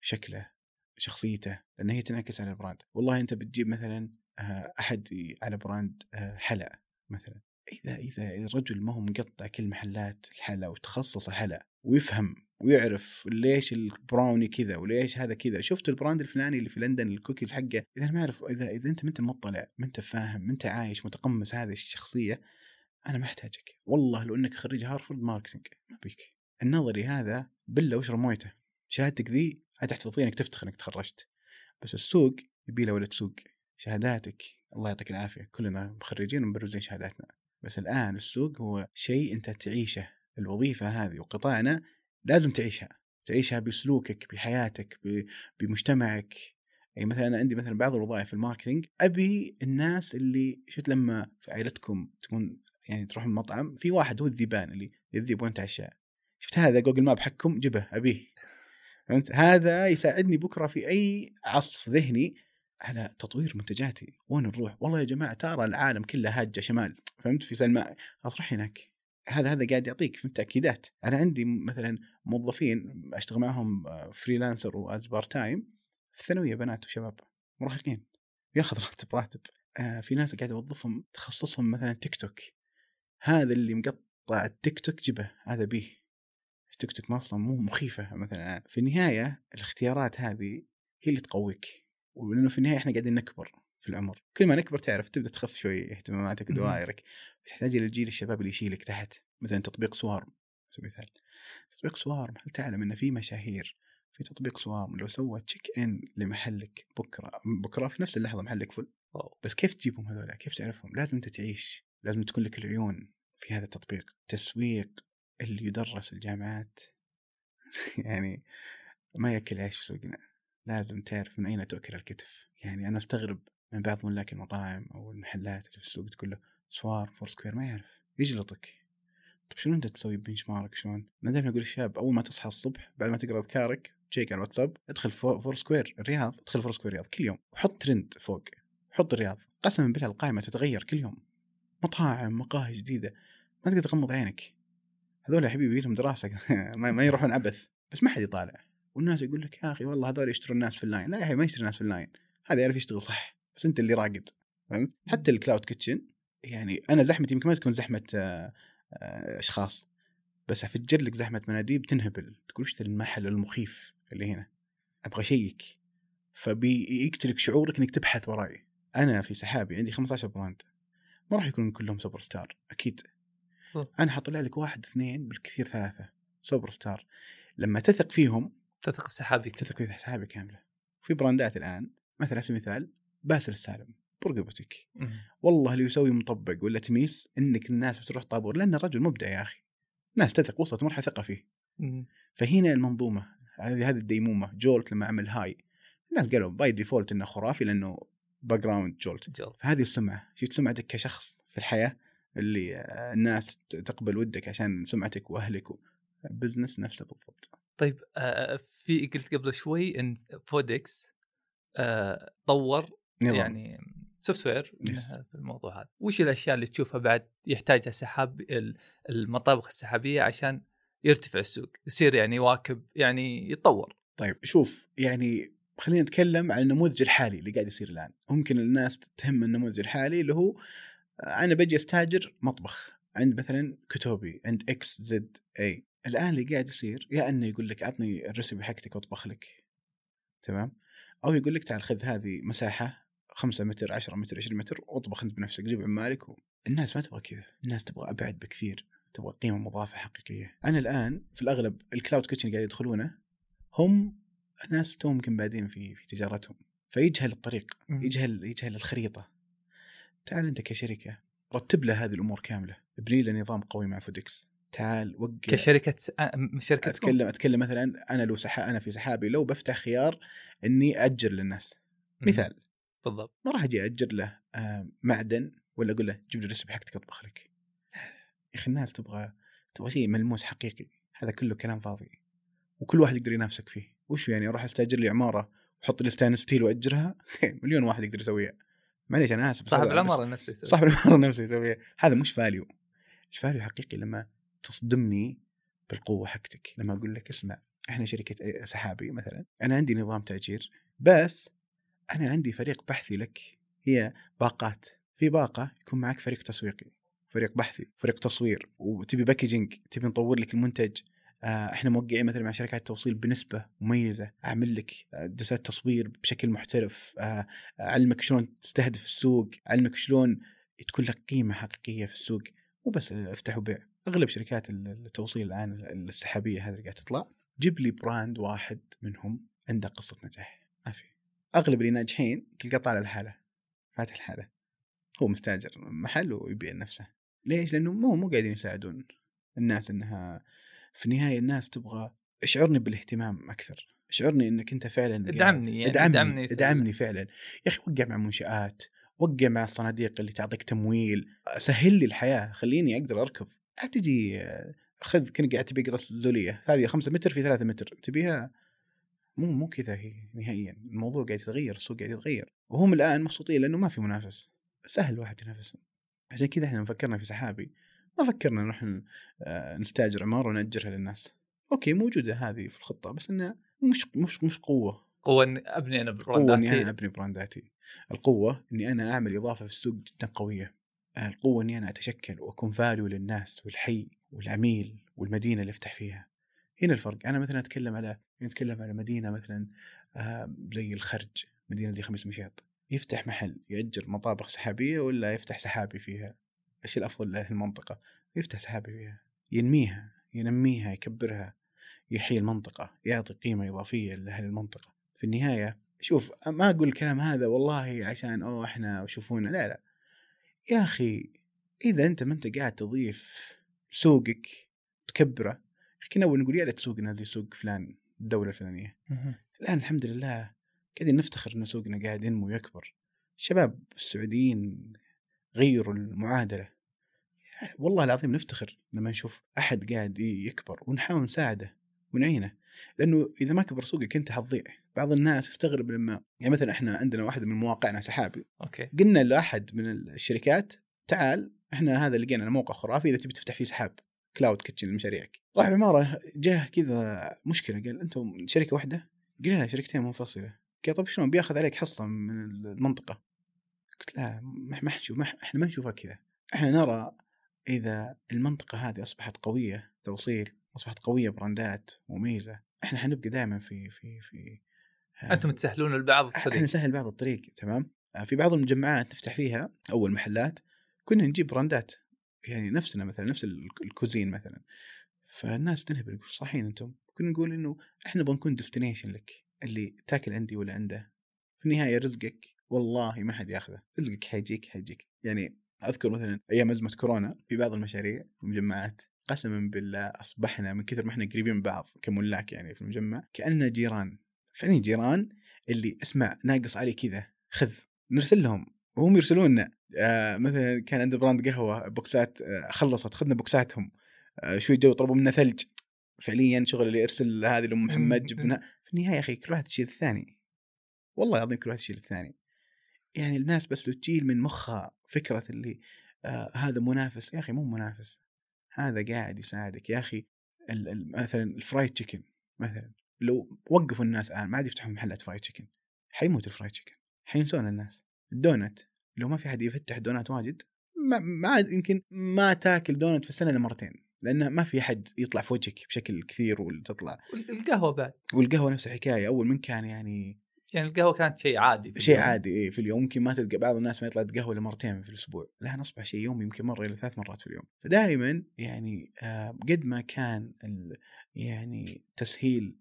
شكله شخصيته لأن هي تنعكس على ال brand. والله أنت بتجيب مثلا آه، أحد على brand آه، حلا مثلا. إذا إذا الرجل ما هو مقطع كل محلات الحلا وتخصص حلا ويفهم ويعرف ليش ال brownie كذا وليش هذا كذا شفت ال brand الفلاني اللي في لندن الكوكيز حقه؟ إذا ما أعرف إذا إذا أنت ما أنت مطلع ما أنت فاهم ما أنت عايش متقمص هذه الشخصية أنا ما أحتاجك. والله لو إنك خريج هارفورد marketing ما أبيك. النظري هذا بله واشرب مويته شهادتك ذي تحتفظ فيها إنك تفتخر إنك تخرجت. بس السوق يبي له ولد سوق. شهاداتك الله يعطيك العافية كلنا مخرجين ومبرزين شهاداتنا. بس الآن السوق هو شيء أنت تعيشه. الوظيفة هذه وقطاعنا لازم تعيشها. تعيشها بسلوكك بحياتك بمجتمعك. يعني مثلا أنا عندي مثلا بعض الوظائف في ال marketing. أبي الناس اللي شفت لما في عائلتكم تكون يعني تروح المطعم في واحد هو الذيبان اللي يذيب وأنت عشاء. شفت هذا؟ Google Map حقكم؟ جبه أبيه. فهمت؟ هذا يساعدني بكرة في أي عصف ذهني على تطوير منتجاتي. وين نروح؟ والله يا جماعة ترى العالم كله هاجة شمال. فهمت؟ في خلاص روح هناك. هذا هذا قاعد يعطيك في تأكيدات. أنا عندي مثلا موظفين أشتغل معهم freelancer و as part time في الثانوية بنات وشباب. مراهقين. ياخذ راتب راتب. آه في ناس قاعد اوظفهم تخصصهم مثلا تيك توك هذا اللي مقطع التيك توك جبه هذا أبيه. تيك توك أصلا مو مخيفة مثلا في النهاية الاختيارات هذه هي اللي تقويك. ولأنه في النهاية إحنا قاعدين نكبر. في العمر. كل ما نكبر تعرف تبدأ تخف شوي اهتماماتك ودوائرك تحتاج إلى الجيل الشباب اللي يشيلك تحت. مثلا تطبيق Swarm مثال. تطبيق Swarm هل تعلم إن في مشاهير في تطبيق سوارم؟ لو سوى check in لمحلك بكرة بكرة في نفس اللحظة محلك فل بس كيف تجيبهم هذول كيف تعرفهم؟ لازم أنت تعيش. لازم تكون لك العيون في هذا التطبيق. تسويق اللي يدرس الجامعات. *laughs* يعني ما يأكل عيش في سوقنا لازم تعرف من أين تؤكل الكتف. يعني أنا أستغرب من بعض ملاك المطاعم أو المحلات اللي في السوق تقول له Swarm Foursquare ما يعرف يجلطك. طيب شلون أنت تسوي benchmark شلون؟ ما دائما أقول الشباب أول ما تصحى الصبح بعد ما تقرأ أذكارك تشيك على الواتساب ادخل Foursquare الرياض ادخل Foursquare الرياض كل يوم وحط ترند فوق حط الرياض قسما بالله القائمة تتغير كل يوم مطاعم مقاهي جديدة ما تقدر تغمض عينك. هذول يا حبيبي لهم دراسة *laughs* ما يروحون عبث بس ما حد يطالع. والناس يقول لك يا أخي والله هذول يشترون الناس في اللاين. لا يا أخي ما يشتري الناس في ال line هذا يعرف يشتغل صح. بس أنت اللي راقد فهمت؟ حتى ال cloud kitchen يعني أنا زحمتي يمكن ما تكون زحمة آه، آه، أشخاص بس أفجر لك زحمة مناديب تنهبل تقول وش المحل المخيف اللي هنا؟ أبغى أشيك. فبيقتلك شعورك إنك تبحث وراي أنا في سحابي عندي 15 brand. ما راح يكونون كلهم سوبر ستار أكيد. أنا حطلع لك واحد اثنين بالكثير ثلاثة سوبر ستار لما تثق فيهم تثق في سحابك تثق في سحابي كاملة. في براندات الآن مثلا على سبيل المثال باسل السالم بوتيك والله اللي يسوي مطبق ولا تميس إنك الناس بتروح طابور لأن الرجل مبدع يا أخي. ناس تثق وصلت مرحلة ثقة فيه. فهنا المنظومة هذه هذه الديمومة جولت لما عمل هاي. الناس قالوا by default إنه خرافي لأنه background جولت. فهذه السمعة شفت سمعتك كشخص في الحياة اللي الناس تقبل ودك عشان سمعتك وأهلك business نفسه بالضبط. طيب في قلت قبل شوي إن Foodics طور نظام. يعني software في الموضوع هذا. وش الأشياء اللي تشوفها بعد يحتاجها سحاب المطابخ السحابية عشان يرتفع السوق يصير يعني يواكب يعني يتطور؟ طيب شوف يعني خلينا نتكلم عن النموذج الحالي اللي قاعد يصير الآن. ممكن الناس تهم النموذج الحالي اللي هو أنا بجي أستاجر مطبخ عند مثلا Kitopi عند X Z Y الآن اللي قاعد يصير يا أنه يقول لك عطني ال recipe حقتك وأطبخ لك. تمام؟ أو يقول لك تعال خذ هذه مساحة 5 متر 10 متر 20 متر واطبخ انت بنفسك جيب عمالك و... الناس ما تبغى كذا الناس تبغى أبعد بكثير تبغى قيمة مضافة حقيقية. أنا الآن في الأغلب ال cloud kitchen قاعد يدخلونه هم ناس توهم يمكن بادين في في تجارتهم. فيجهل الطريق. يجهل يجهل الخريطة. تعال أنت كشركة رتب له هذه الأمور كاملة. ابني له نظام قوي مع Foodics تعال وقع. كشركة. آه، شركة أتكلم أتكلم مثلا أنا لو سحا أنا في سحابي لو بفتح خيار إني أجر للناس. مثال. بالضبط. ما راح أجي اجر له آه، معدن ولا أقول له جيب لي ال recipe حقتك اطبخ لك. يا أخي الناس تبغى تبغى شيء ملموس حقيقي. هذا كله كلام فاضي. وكل واحد يقدر ينافسك فيه. وش يعني أروح أستأجر لي عمارة وأحط لي stainless steel وأجرها؟ *laughs* مليون واحد يقدر يسويها. معليش أنا آسف صاحب العمارة نفسه يسوي. صاحب العمارة نفسه يسويها. هذا مش value ال value حقيقي لما تصدمني بالقوة حقتك. لما أقول لك اسمع إحنا شركة سحابي مثلا أنا عندي نظام تأجير بس أنا عندي فريق بحثي لك هي باقات. في باقة يكون معك فريق تسويقي فريق بحثي فريق تصوير وتبي باكجينج تبي نطور لك المنتج. آه، إحنا موقعين مثلا مع شركات توصيل بنسبة مميزة. أعمل لك آه، دراسات تصوير بشكل محترف. آه، أعلمك شلون تستهدف السوق. أعلمك شلون تكون لك قيمة حقيقية في السوق. مو بس افتح وبيع. أغلب شركات التوصيل الآن السحابية هذه اللي قاعدة تطلع جيب لي براند واحد منهم عنده قصة نجاح. ما في. أغلب اللي ناجحين تلقاه طالع لحاله فاتح الحالة. هو مستاجر محل ويبيع نفسه. ليش؟ لأنه مو مو قاعدين يساعدون الناس إنها في النهاية الناس تبغى اشعرني بالاهتمام أكثر. اشعرني إنك أنت فعلا ادعمني يعني ادعمني ادعمني في- ادعمني فعلا. يا أخي وقع مع منشآت وقع مع الصناديق اللي تعطيك تمويل. سهل لي الحياة خليني أقدر أركض. لا تجي آه، خذ كنت قاعد تبي قطعة زوليه هذه 5 متر في 3 متر. تبيها؟ مو مو كذا هي نهائيا. الموضوع قاعد يتغير السوق قاعد يتغير. وهم الآن مبسوطين لأنه ما في منافس. سهل واحد ينافسهم عشان كذا إحنا فكرنا في سحابي. ما فكرنا نروح آه، نستاجر عمارة ونأجرها للناس. أوكي موجودة هذه في الخطة بس إنها مش مش مش قوة. قوة إني أبني أنا القوه إني أنا برانداتي أبني برانداتي. القوة إني أنا أعمل إضافة في السوق جدا قوية. القوة إني أنا أتشكل وأكون value للناس والحي والعميل والمدينة اللي أفتح فيها. هنا الفرق. أنا مثلا أتكلم على نتكلم على مدينة مثلا آه، زي الخرج مدينة زي خميس مشيط يفتح محل يأجر مطابخ سحابية ولا يفتح سحابي فيها؟ إيش الأفضل له المنطقة؟ يفتح سحابي فيها. ينميها ينميها يكبرها يحيي المنطقة يعطي قيمة إضافية لأهل المنطقة. في النهاية شوف ما أقول الكلام هذا والله عشان أوه إحنا شوفونا لا لا. يا أخي إذا أنت ما أنت قاعد تضيف سوقك تكبره كنا اول نقول يا ليت سوقنا زي سوق فلان الدولة الفلانية. الان الحمد لله. قاعدين نفتخر إن سوقنا قاعد ينمو ويكبر. الشباب السعوديين غيروا المعادلة. والله العظيم نفتخر لما نشوف أحد قاعد يكبر ونحاول نساعده ونعينه. لأنه إذا ما كبر سوقك أنت حتضيع. بعض الناس يستغرب لما يعني مثلا إحنا عندنا واحد من مواقعنا سحابي. okay. قلنا لأحد من الشركات تعال إحنا هذا لقينا موقع خرافي إذا تبي تفتح فيه سحاب. cloud kitchen لمشاريعك. راح العماره جاه كذا مشكلة قال أنتم شركة واحدة؟ قلنا شركتين منفصلة. قال طيب شلون؟ بياخذ عليك حصة من المنطقة. قلت لا ما ما نشوف ما إحنا ما نشوفها كذا. إحنا نرى إذا المنطقة هذه أصبحت قوية توصيل أصبحت قوية براندات مميزة. إحنا حنبقى دائما في في في أنتم تسهلون البعض إحنا الطريق. نسهل بعض الطريق تمام؟ آه، في بعض المجمعات نفتح فيها أول محلات. كنا نجيب براندات. يعني نفسنا مثلا نفس ال- ال cuisine مثلا. فالناس تنهبل يقول صحيين أنتم. كنا نقول إنه إحنا بنكون destination لك اللي تاكل عندي ولا عنده. في النهاية رزقك والله ما حد ياخذه. رزقك حيجيك حيجيك. يعني أذكر مثلا أيام أزمة كورونا في بعض المشاريع المجمعات. قسما بالله أصبحنا من كثر ما إحنا قريبين من بعض كملاك يعني في المجمع كأننا جيران. فعلا جيران اللي اسمع ناقص علي كذا خذ. نرسل لهم. وهم يرسلون لنا آه مثلا كان عنده brand قهوة بوكسات آه خلصت خذنا بوكساتهم. آه شوي جو طلبوا منا ثلج. فعليا شغل اللي ارسل هذه لأم محمد جبنا في النهاية يا أخي كل واحد يشيل الثاني. والله العظيم كل واحد يشيل الثاني. يعني الناس بس لو تشيل من مخها فكرة اللي آه هذا منافس. يا أخي مو منافس. هذا قاعد يساعدك. يا أخي مثلا ال fried chicken مثلا. لو وقفوا الناس الآن ما عاد يفتحوا محلات fried chicken. حيموت ال fried chicken. حينسون الناس. الدونت. لو ما في حد يفتح دونات واجد؟ ما, ما عاد يمكن ما تاكل دونت في السنة إلا مرتين لأن ما في حد يطلع في وجهك بشكل كثير وتطلع. القهوة بعد. والقهوة نفس الحكاية أول من كان يعني يعني القهوة كانت شيء عادي شيء. عادي إيه في اليوم يمكن ما تلقى بعض الناس ما يطلع يتقهوى إلا مرتين في الأسبوع الان أصبح شيء يومي يمكن مرة إلى ثلاث مرات في اليوم. فدائما يعني آه، قد ما كان ال- يعني تسهيل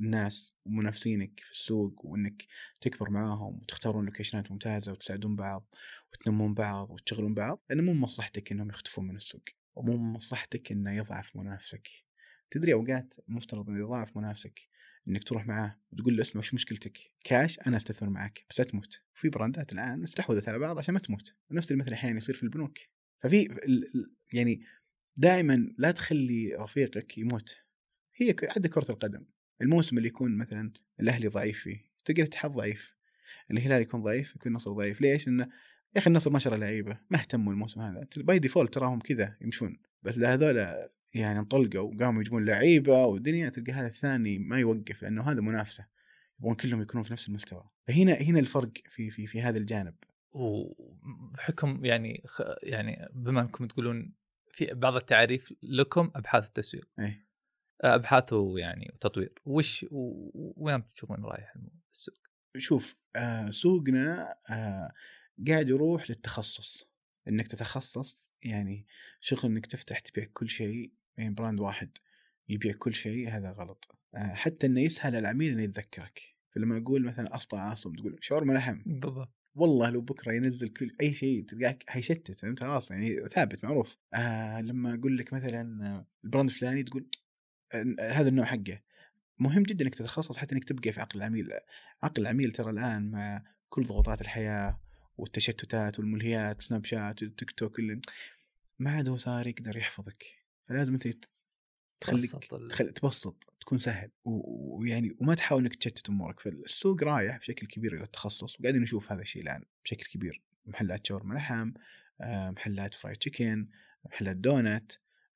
الناس ومنافسينك في السوق وإنك تكبر معاهم وتختارون لوكيشنات ممتازة وتساعدون بعض وتنمون بعض وتشغلون بعض لأنه مو من مصلحتك إنهم يختفون من السوق ومو مصلحتك إنه يضعف منافسك تدري أوقات مفترض إنه يضاعف منافسك إنك تروح معاه وتقول له اسمع وش مشكلتك؟ كاش أنا أستثمر معك بس لا تموت. في براندات الآن استحوذت على بعض عشان ما تموت. ونفس المثل أحيانا يصير في البنوك. ففي يعني دائما لا تخلي رفيقك يموت. هي حتى كرة القدم. الموسم اللي يكون مثلا الأهلي ضعيف فيه تلقى الاتحاد ضعيف. الهلال يكون ضعيف يكون النصر ضعيف، ليش؟ انه يا أخي النصر ما شرى لعيبة، ما اهتموا الموسم هذا، by default تراهم كذا يمشون، بس هذول يعني انطلقوا وقاموا يجيبون لعيبة والدنيا تلقى هذا الثاني ما يوقف لأنه هذا منافسة. يبغون كلهم يكونون في نفس المستوى. فهنا هنا الفرق في في في هذا الجانب. وبحكم يعني خ... يعني بما إنكم تقولون في بعض التعريف لكم أبحاث التسويق. إيه. ابحاث ويعني وتطوير. وش وين تشوفون رايح السوق؟ شوف آه سوقنا آه قاعد يروح للتخصص. إنك تتخصص يعني شغل إنك تفتح تبيع كل شيء يعني brand واحد يبيع كل شيء هذا غلط. آه حتى إنه يسهل العميل إنه يتذكرك. فلما أقول مثلا أسطى عاصم تقول شاورما لحم. بالضبط. والله لو بكرة ينزل كل أي شيء تلقاك حيشتت فهمت؟ خلاص يعني ثابت معروف. آه لما أقول لك مثلا ال brand الفلاني تقول هذا النوع حقه. مهم جدا إنك تتخصص حتى إنك تبقى في عقل العميل. عقل العميل ترى الآن مع كل ضغوطات الحياة والتشتتات والملهيات سناب شات تيك توك اللي ما عاد هو صار يقدر يحفظك. فلازم أنت تخليك تخل... تبسط تكون سهل. و- ويعني وما تحاول إنك تشتت أمورك. فالسوق رايح بشكل كبير إلى التخصص. وقاعدين نشوف هذا الشيء الآن بشكل كبير. محلات شاورما لحم آه، محلات فرايد تشيكن محلات دونت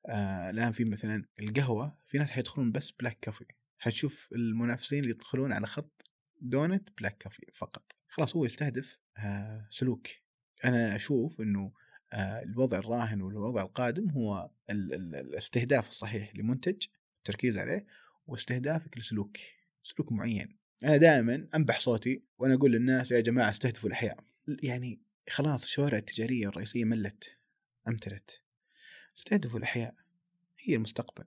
آه، الآن في مثلا القهوة في ناس حيدخلون بس black coffee حتشوف المنافسين اللي يدخلون على خط donut black coffee فقط. خلاص هو يستهدف آه، سلوك. أنا أشوف إنه آه، الوضع الراهن والوضع القادم هو ال- ال- الاستهداف الصحيح لمنتج التركيز عليه واستهدافك لسلوك سلوك معين. أنا دائما أنبح صوتي وأنا أقول للناس يا جماعة استهدفوا الأحياء. يعني خلاص الشوارع التجارية الرئيسية ملت امتلت استهدفوا الأحياء. هي المستقبل.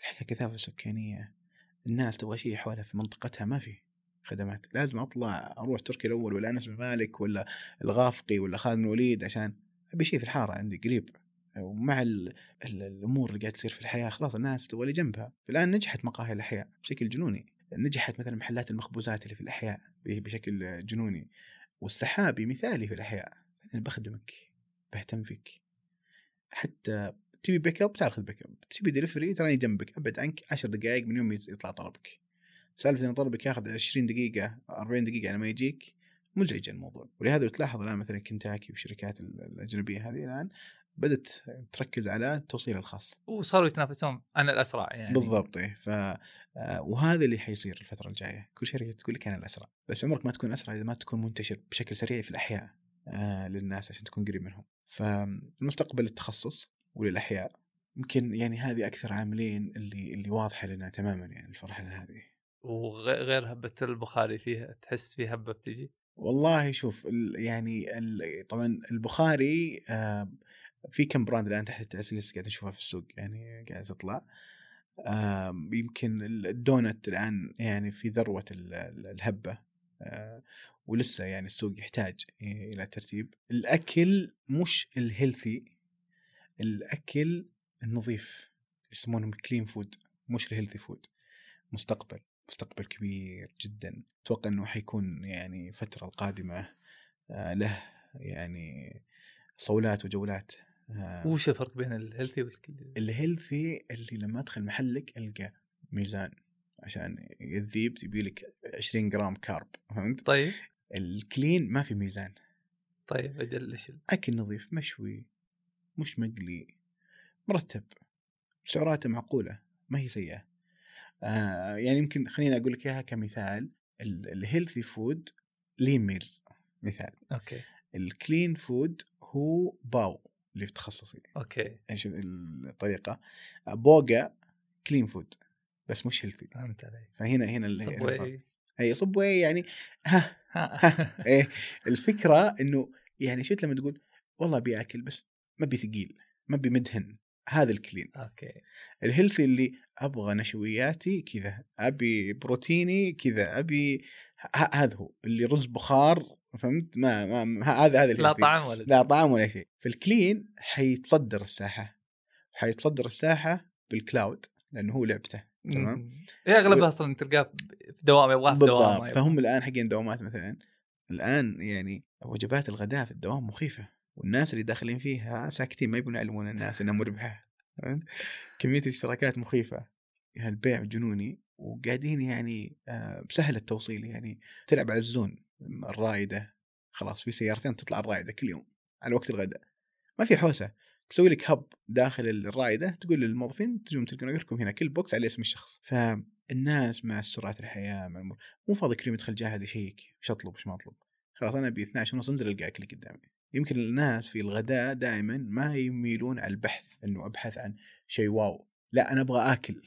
الحياة كثافة سكانية. الناس تبغى شيء حولها في منطقتها ما في خدمات. لازم أطلع أروح تركيا الأول ولا أنس بن مالك ولا الغافقي ولا خالد بن الوليد عشان أبي شيء في الحارة عندي قريب. ومع ال ال الأمور اللي قاعد تصير في الحياة خلاص الناس تبغى اللي جنبها. الآن نجحت مقاهي الأحياء بشكل جنوني. نجحت مثلا محلات المخبوزات اللي في الأحياء بشكل جنوني. والسحابي مثالي في الأحياء. أنا بخدمك بهتم فيك. حتى تبي بيك اب تعال خذ بيك اب تبي دليفري تراني جنبك. أبعد عنك 10 دقائق من يوم يطلع طلبك. سالفة إن طلبك ياخذ 20 دقيقة 40 دقيقة على ما يجيك مزعج الموضوع. ولهذا تلاحظ الآن مثلا كنتاكي والشركات الأجنبية هذه الآن بدأت تركز على التوصيل الخاص. وصاروا يتنافسون أنا الأسرع يعني. بالضبط إيه. ف آه، وهذا اللي حيصير الفترة الجاية. كل شركة تقول لك أنا الأسرع. بس عمرك ما تكون أسرع إذا ما تكون منتشر بشكل سريع في الأحياء آه، للناس عشان تكون قريب منهم. فالمستقبل التخصص وللأحياء يمكن يعني هذه أكثر عاملين اللي اللي واضحة لنا تماما يعني الفرحة هذه. وغير هبة البخاري فيها تحس في هبة بتجي؟ والله شوف ال- يعني ال- طبعا البخاري آه، في كم brand الآن تحت التأسيس قاعد نشوفها في السوق يعني قاعدة تطلع. آه، يمكن الدونت الآن يعني في ذروة ال- ال- الهبة. آه، ولسه يعني السوق يحتاج إلى ترتيب. الأكل مش ال healthy الأكل النظيف يسمونهم clean food مش ال healthy food مستقبل مستقبل كبير جدا. أتوقع إنه حيكون يعني الفترة القادمة آه، له يعني صولات وجولات آه، وش الفرق بين ال healthy وال clean ال healthy اللي لما أدخل محلك ألقى ميزان عشان الذيب تبي لك 20 جرام carb فهمت؟ طيب. ال clean ما في ميزان. طيب أجل إيش ال- أكل نظيف مشوي مش مقلي مرتب. سعراته معقولة ما هي سيئة. آه يعني يمكن خليني أقول لك إياها كمثال. ال healthy food Lean Meals مثال. okay. ال clean food هو باو اللي في تخصصي. okay. إيش الطريقة؟ بوغا clean food بس مش healthy فهمت علي فهنا هنا الفرق. Subway يعني؟ ها ها. إيه. الفكرة إنه يعني شفت لما تقول والله بياكل بس ما بثقيل ما بمدهن هذا ال clean. okay. ال healthy اللي أبغى نشوياتي كذا أبي بروتيني كذا أبي هذا هو. اللي رز بخار فهمت؟ ما, ما هذا هذا لا. طعم ولا لا طعم ولا شيء. فال clean حيتصدر الساحة. حيتصدر الساحة بال cloud لأنه هو لعبته. تمام. أغلبها أصلا تلقاه في دوام يبغاه في دوام بالضبط فهم الآن حقين دوامات مثلا. الآن يعني وجبات الغداء في الدوام مخيفة والناس اللي داخلين فيها ساكتين ما يبون يعلمون الناس انها مربحه؟ كمية الاشتراكات مخيفة. يعني البيع جنوني وقاعدين يعني آه، سهل التوصيل يعني. تلعب على الزون الرائده خلاص في سيارتين تطلع الرائده كل يوم على وقت الغداء. ما في حوسة. تسوي لك هب داخل الرائده تقول للموظفين تجون تلقون لكم هنا كل بوكس على اسم الشخص. فالناس مع سرعة الحياة مع المر... مو فاضي كل يوم يدخل جاهد يشيك إيش أطلب إيش ما أطلب. خلاص أنا ب 12 ونص انزل القى اكل قدامي. يمكن الناس في الغداء دائما ما يميلون على البحث إنه أبحث عن شيء واو. لا أنا أبغى آكل.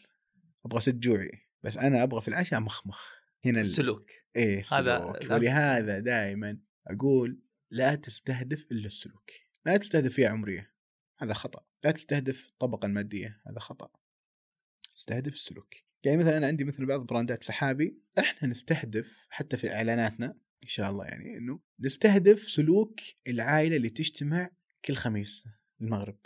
أبغى سد جوعي. بس أنا أبغى في العشاء مخمخ. هنا ال... السلوك إيه هذا السلوك. لا- ولهذا دائما أقول لا تستهدف إلا السلوك. لا تستهدف فئه عمريه هذا خطأ. لا تستهدف الطبقه الماديه هذا خطأ. استهدف السلوك. يعني مثلا أنا عندي مثل بعض براندات سحابي إحنا نستهدف حتى في إعلاناتنا إن شاء الله يعني إنه نستهدف سلوك العائلة اللي تجتمع كل خميس المغرب.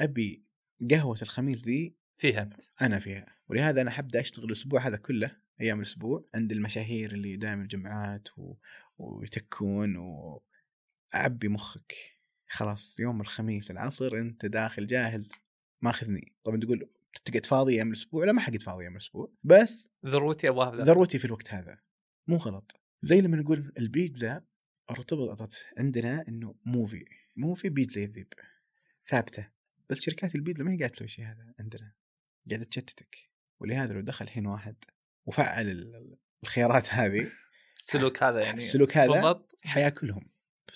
أبي قهوة الخميس ذي فيها أنا فيها. ولهذا أنا حبدأ أشتغل الأسبوع هذا كله أيام الأسبوع عند المشاهير اللي دائما الجمعات و... ويتكون واعبي مخك. خلاص يوم الخميس العصر أنت داخل جاهز. ماخذني طبعا تقول تقعد فاضي أيام الأسبوع؟ لا ما حقعد فاضي أيام الأسبوع. بس ذروتي ابغاها. ذروتي في الوقت هذا. مو غلط. زي لما نقول البيتزا ارتبطت عندنا إنه موفي. موفي بيتزا يذيب. ثابتة. بس شركات البيتزا ما هي قاعدة تسوي شيء هذا عندنا. قاعدة تشتتك. ولهذا لو دخل الحين واحد وفعل ال- الخيارات هذه *laughs* السلوك هذا يعني. السلوك هذا بالضبط. حياكلهم.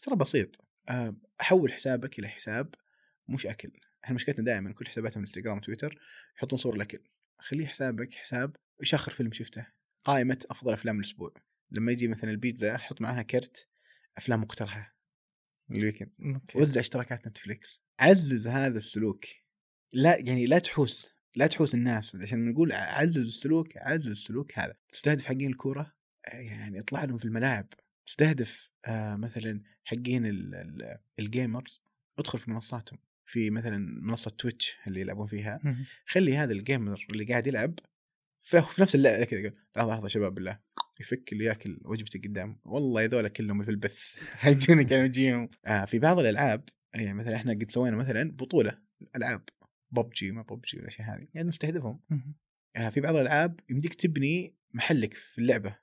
ترى بسيط. آه، حول حسابك إلى حساب مش أكل. إحنا مشكلتنا دائما كل حساباتنا من إنستغرام وتويتر يحطون صور الاكل خليه حسابك حساب إيش اخر فيلم شفته. قائمة أفضل أفلام الأسبوع. لما يجي مثلا البيتزا حط معها كرت أفلام مقترحة. ال weekend. وزع اشتراكات نتفليكس. عزز هذا السلوك. لا يعني لا تحوس. لا تحوس الناس. عشان نقول عزز السلوك عزز السلوك هذا. تستهدف حقين الكورة؟ آه، يعني اطلع لهم في الملاعب. تستهدف آه مثلا حقين ال- ال- ال gamers ادخل في منصاتهم. في مثلا منصة تويتش اللي يلعبون فيها. خلي هذا ال gamer اللي قاعد يلعب في نفس اللعبة كذا يقول لحظة لحظة شباب بالله. يفك اللي ياكل وجبته قدام. والله هذول كلهم في البث. *laughs* حيجوني كانوا يجيهم. آه في بعض الألعاب يعني مثلا إحنا قد سوينا مثلا بطولة ألعاب. ببجي ما ببجي والأشياء هذه. يعني نستهدفهم. آه في بعض الألعاب يمديك تبني محلك في اللعبة.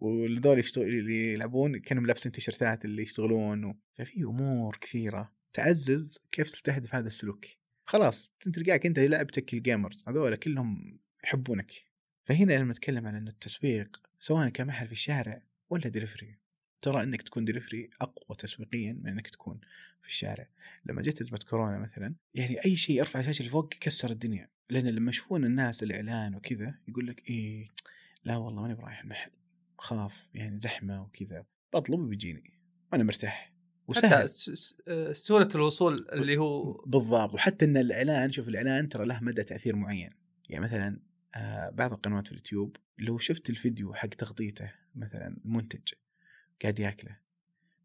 والذول يشتغل اللي يلعبون كانوا لابسين تيشرتات اللي يشتغلون و... ففي أمور كثيرة تعزز كيف تستهدف هذا السلوك. خلاص تلقاك أنت لعبتك ال gamers هذول كلهم يحبونك. فهنا لما نتكلم عن إن التسويق سواء كمحل في الشارع ولا دليفري ترى إنك تكون دليفري أقوى تسويقيا من إنك تكون في الشارع. لما جت أزمة كورونا مثلا يعني أي شيء يرفع الشاشه لفوق كسر الدنيا. لأن لما يشوفون الناس الإعلان وكذا يقول لك إيه لا والله ماني برايح المحل خاف يعني زحمة وكذا بطلب وبيجيني. وأنا مرتاح حتى وسهل. آه، سهولة الوصول اللي هو بالضبط. وحتى إن الإعلان شوف الإعلان ترى له مدى تأثير معين. يعني مثلا آه بعض القنوات في اليوتيوب لو شفت الفيديو حق تغطيته مثلا المنتج قاعد ياكله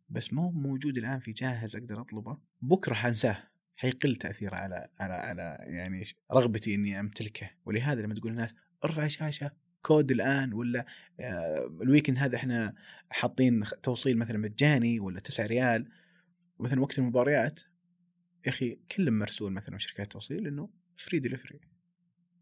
بس ما هو موجود الآن في جاهز أقدر أطلبه بكرة حنساه. حيقل تأثيره على على على يعني رغبتي إني أمتلكه. ولهذا لما تقول الناس ارفع شاشة. كود الآن ولا آه ال weekend هذا إحنا حاطين توصيل مثلا مجاني ولا 9 ريال مثلا وقت المباريات يا أخي كلم مرسول مثلا شركات التوصيل إنه free delivery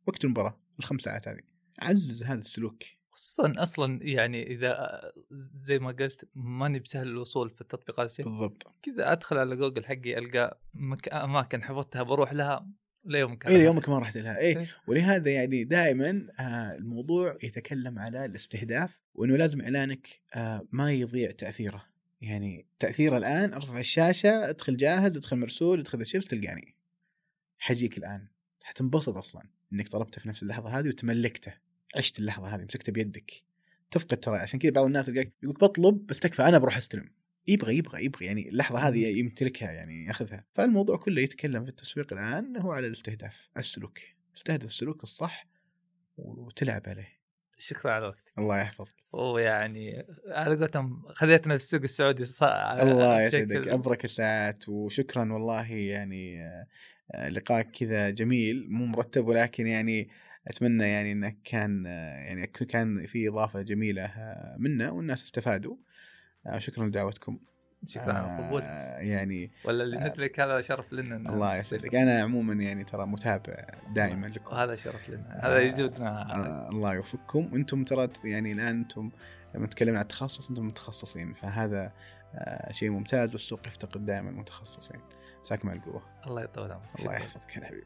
وقت المباراة الخمس ساعات هذه. عزز هذا السلوك. خصوصا أصلا يعني إذا زي ما قلت ماني بسهل الوصول في التطبيقات بالضبط. كذا أدخل على جوجل حقي ألقى مك... أماكن حفظتها بروح لها ليومك إلى يومك ما رحت لها إيه إيه. ولهذا يعني دائما آه الموضوع يتكلم على الاستهداف وإنه لازم إعلانك آه ما يضيع تأثيره. يعني تأثيره الآن ارفع الشاشة ادخل جاهز ادخل مرسول ادخل الشيبس تلقاني. حجيك الآن. حتنبسط أصلا إنك طلبته في نفس اللحظة هذه وتملكته. عشت اللحظة هذه مسكته بيدك. تفقد ترى عشان كذا بعض الناس تلقاك يقول بطلب بس تكفى أنا بروح أستلم. يبغى يبغى يبغى يعني اللحظة هذه يمتلكها يعني ياخذها. فالموضوع كله يتكلم في التسويق الآن هو على الاستهداف على السلوك. تستهدف السلوك الصح وتلعب عليه. شكرا على وقتك. الله يحفظك. ويعني على قولتهم خذيتنا في السوق السعودي. الله يسعدك. أبرك الساعات وشكرا والله يعني آه، لقاءك كذا جميل مو مرتب ولكن يعني أتمنى يعني انه كان آه، يعني كان في إضافة جميلة آه، منا والناس استفادوا. شكرا لدعوتكم. شكرا على القبول آه يعني ولا اللي مثلك هذا شرف لنا. الله يسعدك. أنا عموما يعني ترى متابع دائما لكم. وهذا شرف لنا. هذا يزودنا. آه الله يوفقكم. وأنتم ترى يعني الآن أنتم لما تكلمنا عن التخصص أنتم متخصصين فهذا آه شيء ممتاز والسوق يفتقد دائما المتخصصين. مساكم على القوة. الله يطول عمرك. الله يحفظك يا حبيبي.